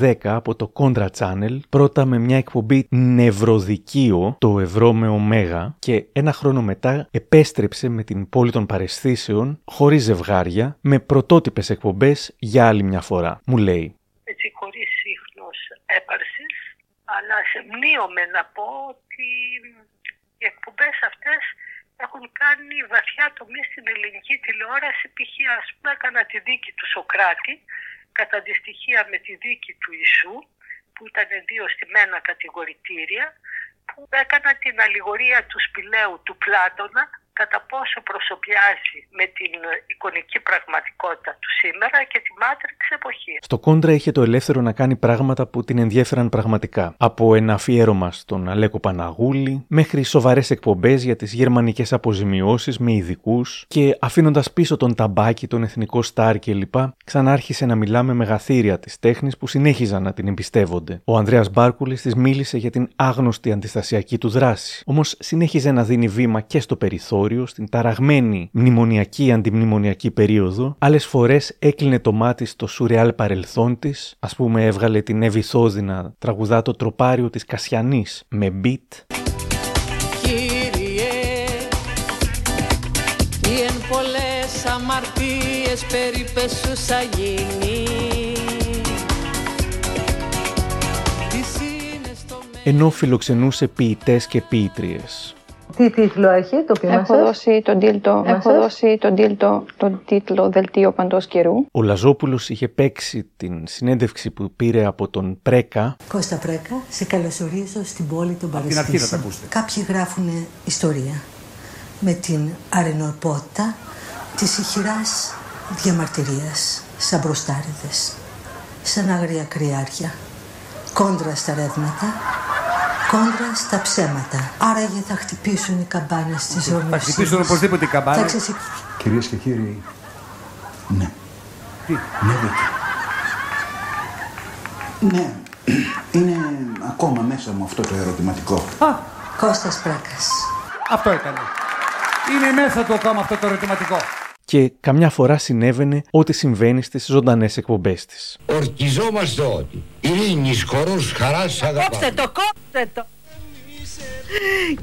2010 από το Contra Channel, πρώτα με μια εκπομπή νευροδικείο, το Ευρώ με Ωμέγα, και ένα χρόνο μετά επέστρεψε με την πόλη των παρεστήσεων, χωρίς ζευγάρια, με πρωτότυπες εκπομπές για άλλη μια φορά. Μου λέει
έτσι χωρίς ίχνος έπαρσης, αλλά σε μνήομαι να πω ότι οι εκπομπές αυτές έχουν κάνει βαθιά τομή στην ελληνική τηλεόραση. Π.χ. ας πούμε έκανα τη δίκη του Σοκράτη, κατά αντιστοιχεία με τη δίκη του Ιησού, που ήταν δύο στημένα κατηγορητήρια, που έκανα την αλληγορία του σπηλαίου του Πλάτωνα, κατά πόσο προσωπιάζει με την εικονική πραγματικότητα του σήμερα και τη Μάτριξ εποχής.
Στο κόντρα είχε το ελεύθερο να κάνει πράγματα που την ενδιέφεραν πραγματικά. Από ένα αφιέρωμα στον Αλέκο Παναγούλη, μέχρι σοβαρές εκπομπές για τις γερμανικές αποζημιώσεις με ειδικούς και αφήνοντας πίσω τον ταμπάκι, τον εθνικό στάρ κλπ., ξανάρχισε να μιλά με μεγαθύρια της τέχνης που συνέχιζαν να την εμπιστεύονται. Ο Ανδρέας Μπάρκουλης της μίλησε για την άγνωστη αντιστασιακή του δράση. Όμως συνέχιζε να δίνει βήμα και στο περιθώριο, στην ταραγμένη μνημονιακή αντιμνημονιακή περίοδο. Άλλες φορές έκλεινε το μάτι στο σουρεάλ παρελθόν της, ας πούμε έβγαλε την Εύη Θόδυνα τραγουδά το τροπάριο της Κασιανής με beat.
Κύριε, ή εν πολλές αμαρτίες περιπέσουσα γίνει. Τις είναι στο
ενώ φιλοξενούσε ποιητές και ποιήτριες.
Τι τίτλο έχει το ποιμά
Έχω
σας;
δώσει τον τίτλο,
Μέσα
έχω
σας;
δώσει τον τίτλο, τον τίτλο Δελτίο Παντός Καιρού.
Ο Λαζόπουλος είχε παίξει την συνέντευξη που πήρε από τον Πρέκα
Κώστα Πρέκα, σε καλωσορίζω στην πόλη των
την αρχή θα τα
Παρασκευών.
ακούσετε.
Κάποιοι γράφουν ιστορία με την αρενοπότητα της ηχηράς διαμαρτυρίας σαν μπροστάριδες, σαν άγρια κρυάρια, κόντρα στα ρεύματα, κόντρα στα ψέματα. Άραγε θα χτυπήσουν οι καμπάνες της
Θα
ορμοσύνης.
χτυπήσουν οπωσδήποτε οι
Θα
καμπάνες.
ξεσυ-
Κυρίες και κύριοι, ναι.
Τι;
Ναι, Βίκυ. Ναι, είναι ακόμα μέσα μου αυτό το ερωτηματικό.
Α,
Κώστας Πρέκας.
αυτό ήταν. Είναι μέσα του ακόμα αυτό το ερωτηματικό.
Και καμιά φορά συνέβαινε ό,τι συμβαίνει στις ζωντανές εκπομπές της.
Ορκιζόμαστε ότι ειρήνης, χορός, χαράς, αγαπάμε.
Κόψτε το, κόψτε το.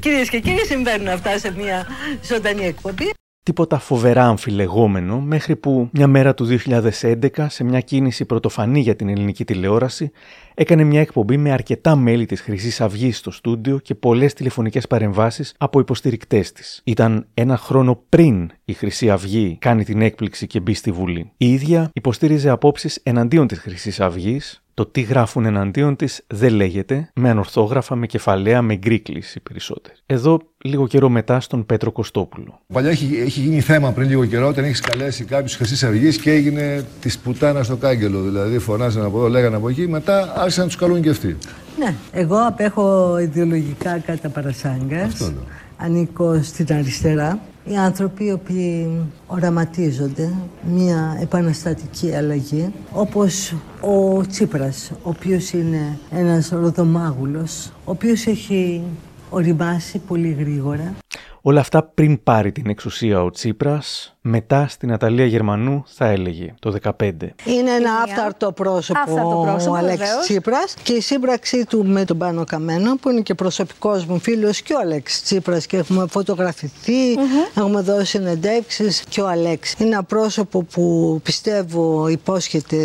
Κυρίες και κύριοι, συμβαίνουν αυτά σε μια ζωντανή εκπομπή.
Τίποτα φοβερά αμφιλεγόμενο μέχρι που μια μέρα του 2011 σε μια κίνηση πρωτοφανή για την ελληνική τηλεόραση έκανε μια εκπομπή με αρκετά μέλη της χρυσής Αυγής στο στούντιο και πολλές τηλεφωνικές παρεμβάσεις από υποστηρικτές της. Ήταν ένα χρόνο πριν η Χρυσή Αυγή κάνει την έκπληξη και μπει στη Βουλή. Η ίδια υποστήριζε απόψεις εναντίον της χρυσής Αυγής, το τι γράφουν εναντίον της δεν λέγεται, με ανορθόγραφα, με κεφαλαία, με γκρίκλεις οι περισσότεροι. Εδώ λίγο καιρό μετά στον Πέτρο Κωστόπουλο.
Παλιά έχει, έχει γίνει θέμα πριν λίγο καιρό όταν έχεις καλέσει κάποιους Χρυσής Αυγής και έγινε της πουτάνας στο κάγκελο. Δηλαδή φωνάζαν από εδώ, λέγανε από εκεί, μετά άρχισαν να τους καλούν και αυτοί.
Ναι, εγώ απέχω ιδεολογικά κατά παρασάγκας. Ανήκω στην αριστερά. Οι άνθρωποι οι οποίοι οραματίζονται μια επαναστατική αλλαγή, όπως ο Τσίπρας, ο οποίος είναι ένας ροδομάγουλος, ο οποίος έχει οριμάσει πολύ γρήγορα.
Όλα αυτά πριν πάρει την εξουσία ο Τσίπρας, μετά στην Αταλία Γερμανού θα έλεγε το 2015.
Είναι ένα άφταρτο πρόσωπο,
Άφταρτο πρόσωπο,
ο Αλέξης
βεβαίως.
Τσίπρας και η σύμπραξή του με τον Πάνο Καμένο που είναι και προσωπικός μου φίλος και ο Αλέξης Τσίπρας και έχουμε φωτογραφηθεί, έχουμε δώσει συνεντεύξεις και ο Αλέξης. Είναι ένα πρόσωπο που πιστεύω υπόσχεται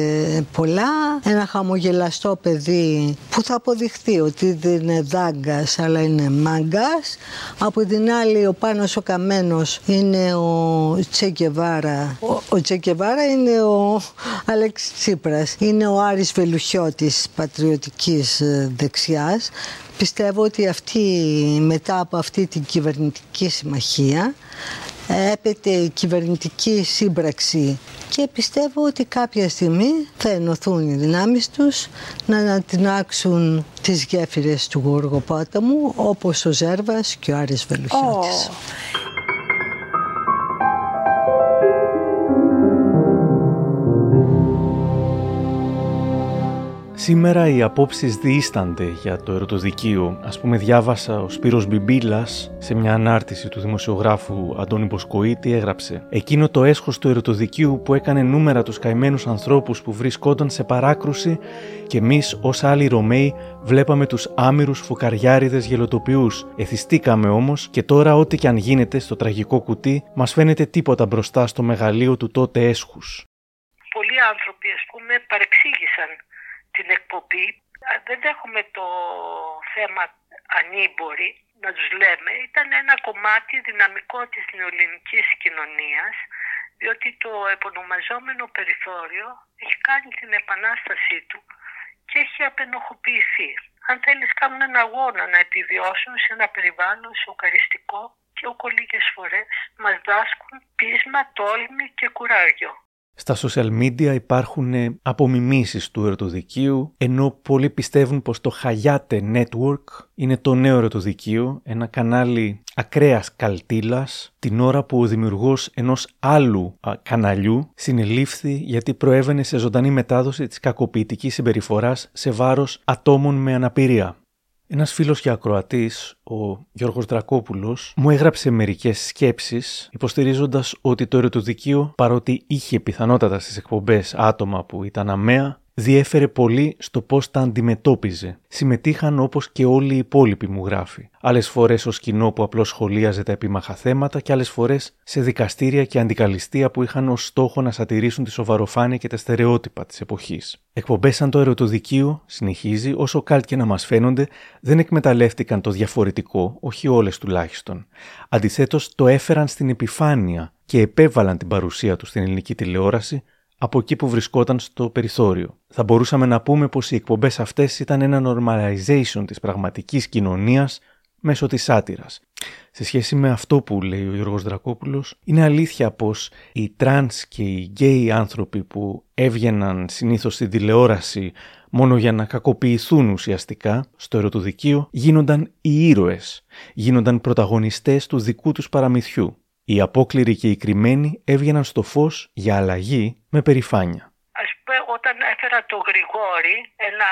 πολλά, ένα χαμογελαστό παιδί που θα αποδειχθεί ότι δεν είναι δάγκας αλλά είναι μάγκας. Από την άλλη ο Πάνος ο Καμένος είναι ο Τσεκεβάρα. Ο, ο Τσεκεβάρα είναι ο Αλέξης Τσίπρας. Είναι ο Άρης Βελουχιώτης πατριωτικής ε, δεξιάς. Πιστεύω ότι αυτή, μετά από αυτή την κυβερνητική συμμαχία έπεται η κυβερνητική σύμπραξη και πιστεύω ότι κάποια στιγμή θα ενωθούν οι δυνάμεις τους να ανατινάξουν τις γέφυρες του Γοργοπόταμου όπως ο Ζέρβας και ο Άρης Βελουχιώτης.
Σήμερα οι απόψεις διήστανται για το ερωτοδικείο. Α πούμε, διάβασα ο Σπύρος Μπιμπίλας σε μια ανάρτηση του δημοσιογράφου Αντώνη Μποσκοίτη έγραψε Εκείνο το έσχος του ερωτοδικείου που έκανε νούμερα τους καημένους ανθρώπους που βρισκόταν σε παράκρουση και εμείς ως άλλοι Ρωμαίοι βλέπαμε τους άμυρους φουκαριάριδες γελοτοποιούς. Εθιστήκαμε όμως και τώρα ό,τι και αν γίνεται στο τραγικό κουτί μας φαίνεται τίποτα μπροστά στο μεγαλείο του τότε έσχους.
Πολλοί άνθρωποι, ας πούμε, παρεξήγησαν την εκπομπή. Α, Δεν έχουμε το θέμα ανήμποροι, να τους λέμε. Ήταν ένα κομμάτι δυναμικό της νεοελληνικής κοινωνίας, διότι το επωνομαζόμενο περιθώριο έχει κάνει την επανάστασή του και έχει απενοχοποιηθεί. Αν θέλεις κάνουν ένα αγώνα να επιβιώσουν σε ένα περιβάλλον σοκαριστικό και όπου λίγες φορές μας δάσκουν πείσμα, τόλμη και κουράγιο.
Στα social media υπάρχουν ε, απομιμήσεις του ερωτοδικείου, ενώ πολλοί πιστεύουν πως το Hayate Network είναι το νέο ερωτοδικείο, ένα κανάλι ακραίας καλτήλας, την ώρα που ο δημιουργός ενός άλλου α, καναλιού συνελήφθη γιατί προέβαινε σε ζωντανή μετάδοση της κακοποιητικής συμπεριφοράς σε βάρος ατόμων με αναπηρία. Ένας φίλος και ακροατής, ο Γιώργος Δρακόπουλος, μου έγραψε μερικές σκέψεις υποστηρίζοντας ότι το ερωτοδικείο, παρότι είχε πιθανότατα στις εκπομπές άτομα που ήταν αμαία, διέφερε πολύ στο πώς τα αντιμετώπιζε. Συμμετείχαν όπως και όλοι οι υπόλοιποι μου γράφει. Άλλες φορές ως κοινό που απλώς σχολίαζε τα επίμαχα θέματα και άλλες φορές σε δικαστήρια και αντικαλιστία που είχαν ως στόχο να σατηρήσουν τη σοβαροφάνεια και τα στερεότυπα της εποχής. Εκπομπές σαν το ερωτοδικείο, συνεχίζει, όσο καλτ και να μας φαίνονται, δεν εκμεταλλεύτηκαν το διαφορετικό, όχι όλες τουλάχιστον. Αντιθέτως το έφεραν στην επιφάνεια και επέβαλαν την παρουσία τους στην ελληνική τηλεόραση από εκεί που βρισκόταν στο περιθώριο. Θα μπορούσαμε να πούμε πως οι εκπομπές αυτές ήταν ένα normalization της πραγματικής κοινωνίας μέσω της σάτιρας. Σε σχέση με αυτό που λέει ο Γιώργος Δρακόπουλος, είναι αλήθεια πως οι τρανς και οι γκέι άνθρωποι που έβγαιναν συνήθως στην τηλεόραση μόνο για να κακοποιηθούν ουσιαστικά στο ερωτοδικείο, γίνονταν οι ήρωες, γίνονταν πρωταγωνιστές του δικού τους παραμυθιού. Οι απόκληροι και οι κρυμμένοι έβγαιναν στο φως για αλλαγή με περηφάνεια.
Ας πούμε, όταν έφερα το Γρηγόρη, ένα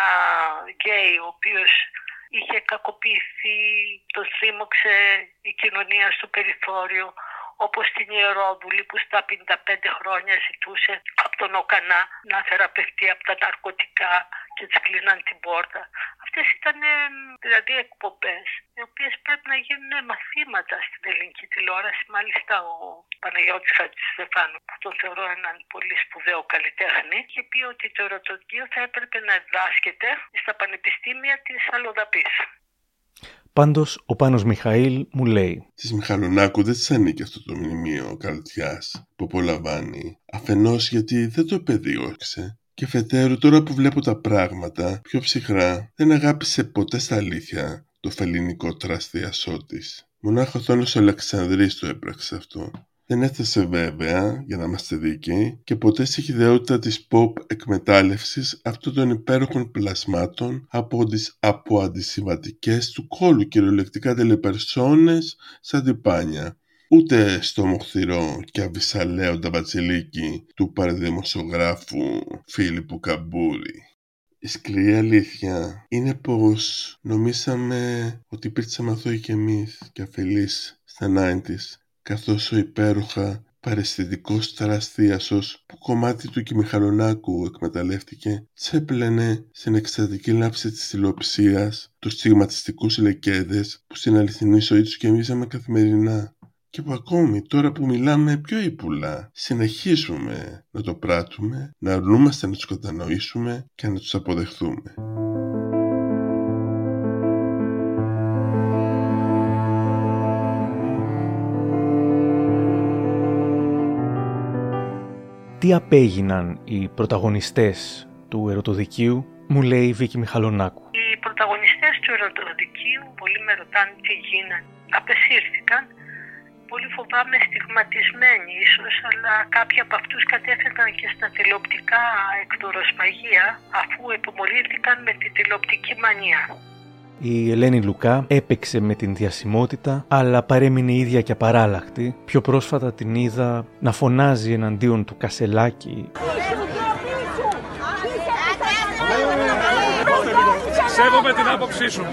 γκέι ο οποίος είχε κακοποιηθεί, το θύμωξε η κοινωνία στο περιθώριο, όπως την Ιερόδουλη που στα 55 χρόνια ζητούσε από τον Οκανά να θεραπευτεί από τα ναρκωτικά και της κλείναν την πόρτα. Αυτές ήταν ε, δηλαδή εκπομπές οι οποίες πρέπει να γίνουν μαθήματα στην ελληνική τηλεόραση. Μάλιστα ο Παναγιώτης Χατζηστεφάνου που τον θεωρώ έναν πολύ σπουδαίο καλλιτέχνη είχε πει ότι το ερωτοδικείο θα έπρεπε να διδάσκεται στα πανεπιστήμια της Αλοδαπής.
Πάντως, ο Πάνος Μιχαήλ μου λέει
Της Μιχαλονάκου δεν της ανήκει αυτό το μνημείο καλτιά που απολαμβάνει. Αφενός γιατί δεν το επεδίωξε. Και φετέρου τώρα που βλέπω τα πράγματα πιο ψυχρά δεν αγάπησε ποτέ στα αλήθεια το φεληνικό τραστιασό της. Μονάχα ο Θόνος Αλεξανδρής το έπραξε αυτό. Δεν έφτασε βέβαια, για να είμαστε δίκαιοι, και ποτέ στη χειδαιότητα της pop εκμετάλλευσης αυτών των υπέροχων πλασμάτων από τις αποαντισυμβατικές του κόλου κυριολεκτικά τελεπερσόνες σαν τυπάνια. Ούτε στο μοχθηρό και αβυσαλέοντα μπατσιλίκι του παραδημοσιογράφου Φίλιππου Καμπούρη. Η σκληρή αλήθεια είναι πως νομίσαμε ότι υπήρξαμε αθώοι κι εμείς και αφελείς στα 90's καθώς ο υπέροχα
παραισθητικός τραστίασος που κομμάτι του Κιμιχαλονάκου εκμεταλλεύτηκε τσέπλαινε στην εκστατική λάψη της τηλεοψίας τους στιγματιστικούς λεκέδες που στην αληθινή ζωή τους γεμίζαμε καθημερινά και που ακόμη τώρα που μιλάμε πιο ύπουλα συνεχίζουμε να το πράττουμε, να αρνούμαστε να τους κατανοήσουμε και να τους αποδεχθούμε.
Τι απέγιναν οι πρωταγωνιστές του ερωτοδικίου, μου λέει η Βίκη Μιχαλονάκου.
Οι πρωταγωνιστές του ερωτοδικίου, πολλοί με ρωτάνε τι γίνανε, απεσύρθηκαν πολύ φοβάμαι στιγματισμένοι ίσως, αλλά κάποιοι από αυτούς κατέφυγαν και στα τηλεοπτικά εκτοροσπαγεία αφού επομολύθηκαν με τη τηλεοπτική μανία.
Η Ελένη Λουκά έπαιξε με την διασημότητα, αλλά παρέμεινε ίδια και απαράλλαχτη. Πιο πρόσφατα την είδα να φωνάζει εναντίον του Κασελάκη.
Σέβομαι την άποψή σου.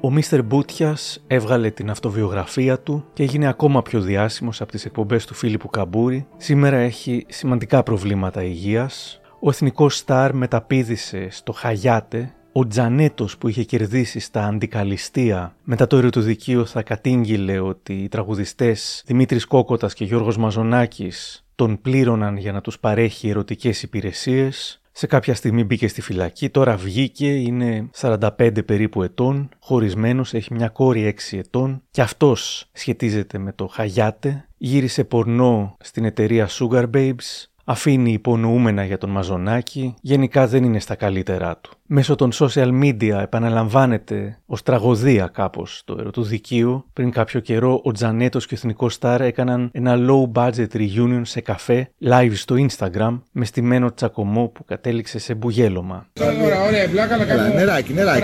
Ο Μίστερ Μπούτιας έβγαλε την αυτοβιογραφία του και έγινε ακόμα πιο διάσημος από τις εκπομπές του Φίλιππου Καμπούρη. Σήμερα έχει σημαντικά προβλήματα υγείας. Ο εθνικός στάρ μεταπίδησε στο Χαγιάτε. Ο Τζανέτος που είχε κερδίσει στα αντικαλιστία μετά το ερωτοδικείο θα κατήγγειλε ότι οι τραγουδιστές Δημήτρης Κόκοτας και Γιώργος Μαζονάκης τον πλήρωναν για να τους παρέχει ερωτικές υπηρεσίες. Σε κάποια στιγμή μπήκε στη φυλακή, τώρα βγήκε, είναι 45 περίπου ετών, χωρισμένος, έχει μια κόρη 6 ετών και αυτός σχετίζεται με το Χαγιάτε, γύρισε πορνό στην εταιρεία Sugar Babes, αφήνει υπονοούμενα για τον Μαζονάκη, γενικά δεν είναι στα καλύτερά του. Μέσω των social media επαναλαμβάνεται ως τραγωδία κάπως το ερωτοδικείο. Πριν κάποιο καιρό, ο Τζανέτος και ο Εθνικός Στάρ έκαναν ένα low budget reunion σε καφέ live στο Instagram με στημένο τσακωμό που κατέληξε σε μπουγέλωμα.
Ωραία, ωραία, πλάκα, αλλά κάνουμε.
Νεράκι, νεράκι.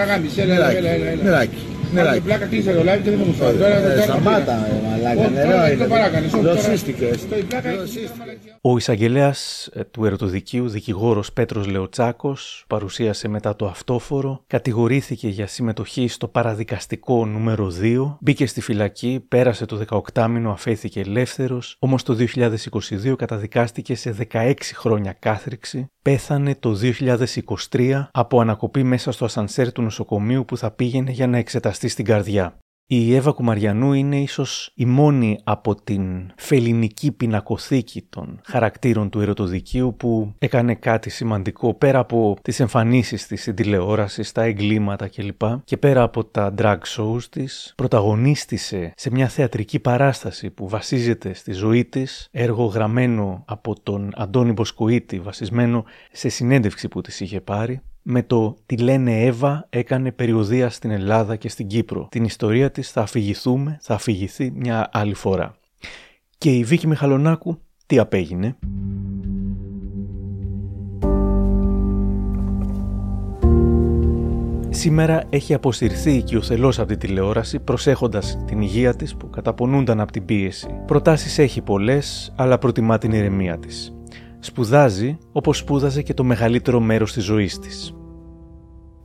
Νεράκι. Νεράκι.
Νεράκι. Πλάκα, κλείσε το live και δεν θα μου φάει. Τώρα
Σταμάτα, μαλάκα. Νερό είναι. Δοσίστηκες.
Ο εισαγγελέας του ερωτοδικείου, δικηγόρος Πέτρος Λεοτσάκο, παρουσίασε μετά το αυτόφορο, κατηγορήθηκε για συμμετοχή στο παραδικαστικό νούμερο 2, μπήκε στη φυλακή, πέρασε το 18 μήνο, αφέθηκε ελεύθερος, όμως το 2022 καταδικάστηκε σε 16 χρόνια κάθριξη, πέθανε το 2023 από ανακοπή μέσα στο ασανσέρ του νοσοκομείου που θα πήγαινε για να εξεταστεί στην καρδιά. Η Εύα Κουμαριανού είναι ίσως η μόνη από την φελινική πινακοθήκη των χαρακτήρων του ερωτοδικείου που έκανε κάτι σημαντικό πέρα από τις εμφανίσεις της στην τηλεόραση, στα εγκλήματα κλπ. Και πέρα από τα drag shows της, πρωταγωνίστησε σε μια θεατρική παράσταση που βασίζεται στη ζωή της, έργο γραμμένο από τον Αντώνη Μποσκοίτη, βασισμένο σε συνέντευξη που της είχε πάρει, με το «Τι λένε Εύα» έκανε περιοδία στην Ελλάδα και στην Κύπρο. Την ιστορία της θα αφηγηθούμε, θα αφηγηθεί μια άλλη φορά. Και η Βίκη Μιχαλονάκου τι απέγινε; Σήμερα έχει αποσυρθεί και ο θελός από τη τηλεόραση προσέχοντας την υγεία της που καταπονούνταν από την πίεση. Προτάσεις έχει πολλές, αλλά προτιμά την ηρεμία της. Σπουδάζει όπως σπούδαζε και το μεγαλύτερο μέρος της ζωής της.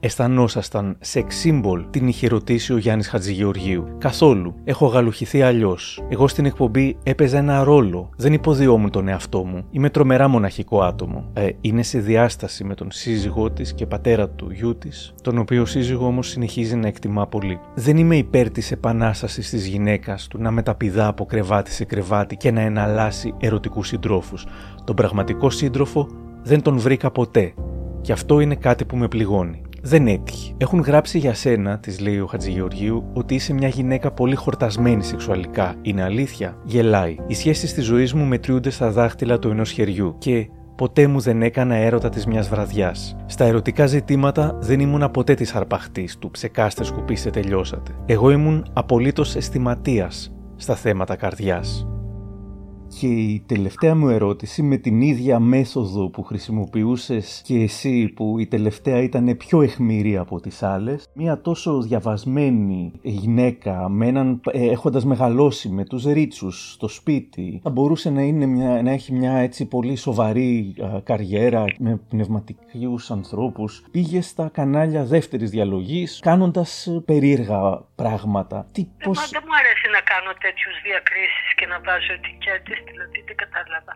Αισθανόσασταν σε symbol την είχε ρωτήσει ο Γιάννης Χατζηγεωργίου. Καθόλου. Έχω γαλουχηθεί αλλιώς. Εγώ στην εκπομπή έπαιζα ένα ρόλο. Δεν υποδιόμουν τον εαυτό μου. Είμαι τρομερά μοναχικό άτομο. Ε, είναι σε διάσταση με τον σύζυγό της και πατέρα του γιού της, τον οποίο σύζυγο όμως συνεχίζει να εκτιμά πολύ. Δεν είμαι υπέρ της επανάστασης της γυναίκας του να μεταπηδά από κρεβάτι σε κρεβάτι και να εναλλάσσει ερωτικούς συντρόφους. Τον πραγματικό σύντροφο δεν τον βρήκα ποτέ. Και αυτό είναι κάτι που με πληγώνει. Δεν έτυχε. Έχουν γράψει για σένα, της λέει ο Χατζηγεωργίου, ότι είσαι μια γυναίκα πολύ χορτασμένη σεξουαλικά. Είναι αλήθεια. Γελάει. Οι σχέσεις της ζωής μου μετριούνται στα δάχτυλα του ενός χεριού και ποτέ μου δεν έκανα έρωτα της μιας βραδιάς. Στα ερωτικά ζητήματα δεν ήμουν ποτέ της αρπαχτής του ψεκάστε, σκουπίστε, τελειώσατε. Εγώ ήμουν απολύτως αισθηματίας στα θέματα καρδιάς. Και η τελευταία μου ερώτηση με την ίδια μέθοδο που χρησιμοποιούσες και εσύ που η τελευταία ήταν πιο εχμηρή από τις άλλες μια τόσο διαβασμένη γυναίκα με έναν, ε, έχοντας μεγαλώσει με τους ρίτσους στο σπίτι θα μπορούσε να, είναι μια, να έχει μια έτσι πολύ σοβαρή α, καριέρα με πνευματικούς ανθρώπους πήγε στα κανάλια δεύτερης διαλογής κάνοντας ε, περίεργα πράγματα. Τι,
πώς... Δεν μου αρέσει να κάνω τέτοιους διακρίσεις και να βάζω ετικέτες, δηλαδή δεν κατάλαβα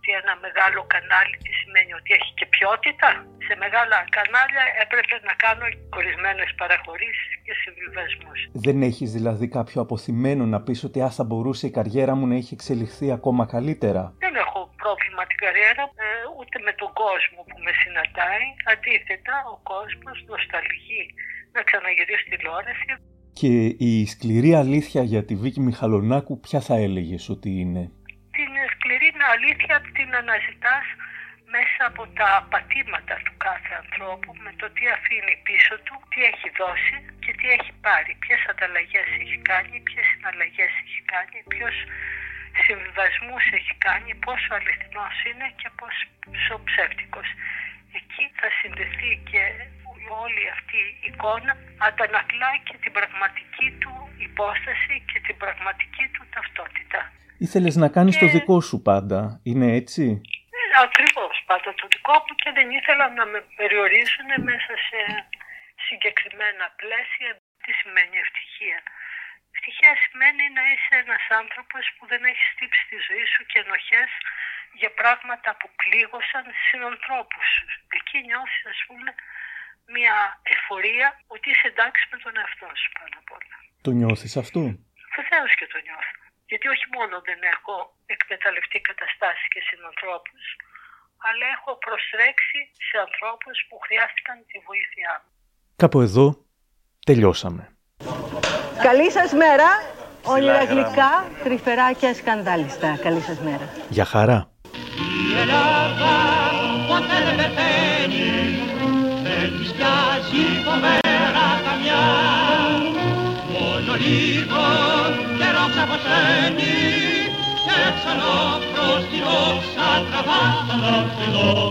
ότι ένα μεγάλο κανάλι τι σημαίνει ότι έχει και ποιότητα. Σε μεγάλα κανάλια έπρεπε να κάνω ορισμένε παραχωρήσεις και συμβιβασμούς.
Δεν έχεις δηλαδή κάποιο αποθυμένο να πεις ότι ας, θα μπορούσε η καριέρα μου να έχει εξελιχθεί ακόμα καλύτερα.
Δεν έχω πρόβλημα την καριέρα ε, ούτε με τον κόσμο που με συναντάει. Αντίθετα, ο κόσμος νοσταλγεί να ξαναγυρίσει τηλεόραση.
Και η σκληρή αλήθεια για τη Βίκη Μιχαλονάκου ποια θα έλεγες ότι είναι;
Την σκληρή αλήθεια την αναζητάς μέσα από τα πατήματα του κάθε ανθρώπου με το τι αφήνει πίσω του, τι έχει δώσει και τι έχει πάρει, ποιες ανταλλαγές έχει κάνει, ποιες συναλλαγές έχει κάνει, ποιος συμβιβασμούς έχει κάνει, πόσο αληθινός είναι και πόσο ψεύτικος. Εκεί θα συνδεθεί και όλη αυτή η εικόνα αντανακλά και την πραγματική του υπόσταση και την πραγματική του ταυτότητα.
Ήθελες να κάνεις το δικό σου πάντα, είναι έτσι;
Ε, ακριβώς, πάντα το δικό μου και δεν ήθελα να με περιορίζουν μέσα σε συγκεκριμένα πλαίσια. Τι σημαίνει ευτυχία; Ευτυχία σημαίνει να είσαι ένας άνθρωπος που δεν έχεις στύψει τη ζωή σου και ενοχές για πράγματα που πλήγωσαν συνανθρώπους σου. Εκεί νιώθεις ας πούμε μια εφορία ότι είσαι εντάξει με τον εαυτό σου πάνω απ' όλα.
Το νιώθεις αυτό;
Βεβαίως και το νιώθω. Γιατί όχι μόνο δεν έχω εκμεταλλευτεί καταστάσεις και συνανθρώπους, αλλά έχω προστρέξει σε ανθρώπους που χρειάστηκαν τη βοήθειά μου.
Κάπου εδώ τελειώσαμε.
Καλή σας μέρα. Όνειρα γλυκά, τρυφερά και ασκανδάλιστα. Καλή σας μέρα.
Για χαρά.
Η Ελλάδα ποτέ δεν πεθαίνει Δεν της πιάζει φοβέρα καμιά Μόνο λίγο καιρό ξαποσταίνει Και ξανά προς τη δόξα τραβάς.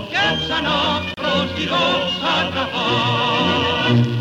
Και ξανά προς τη δόξα τραβάς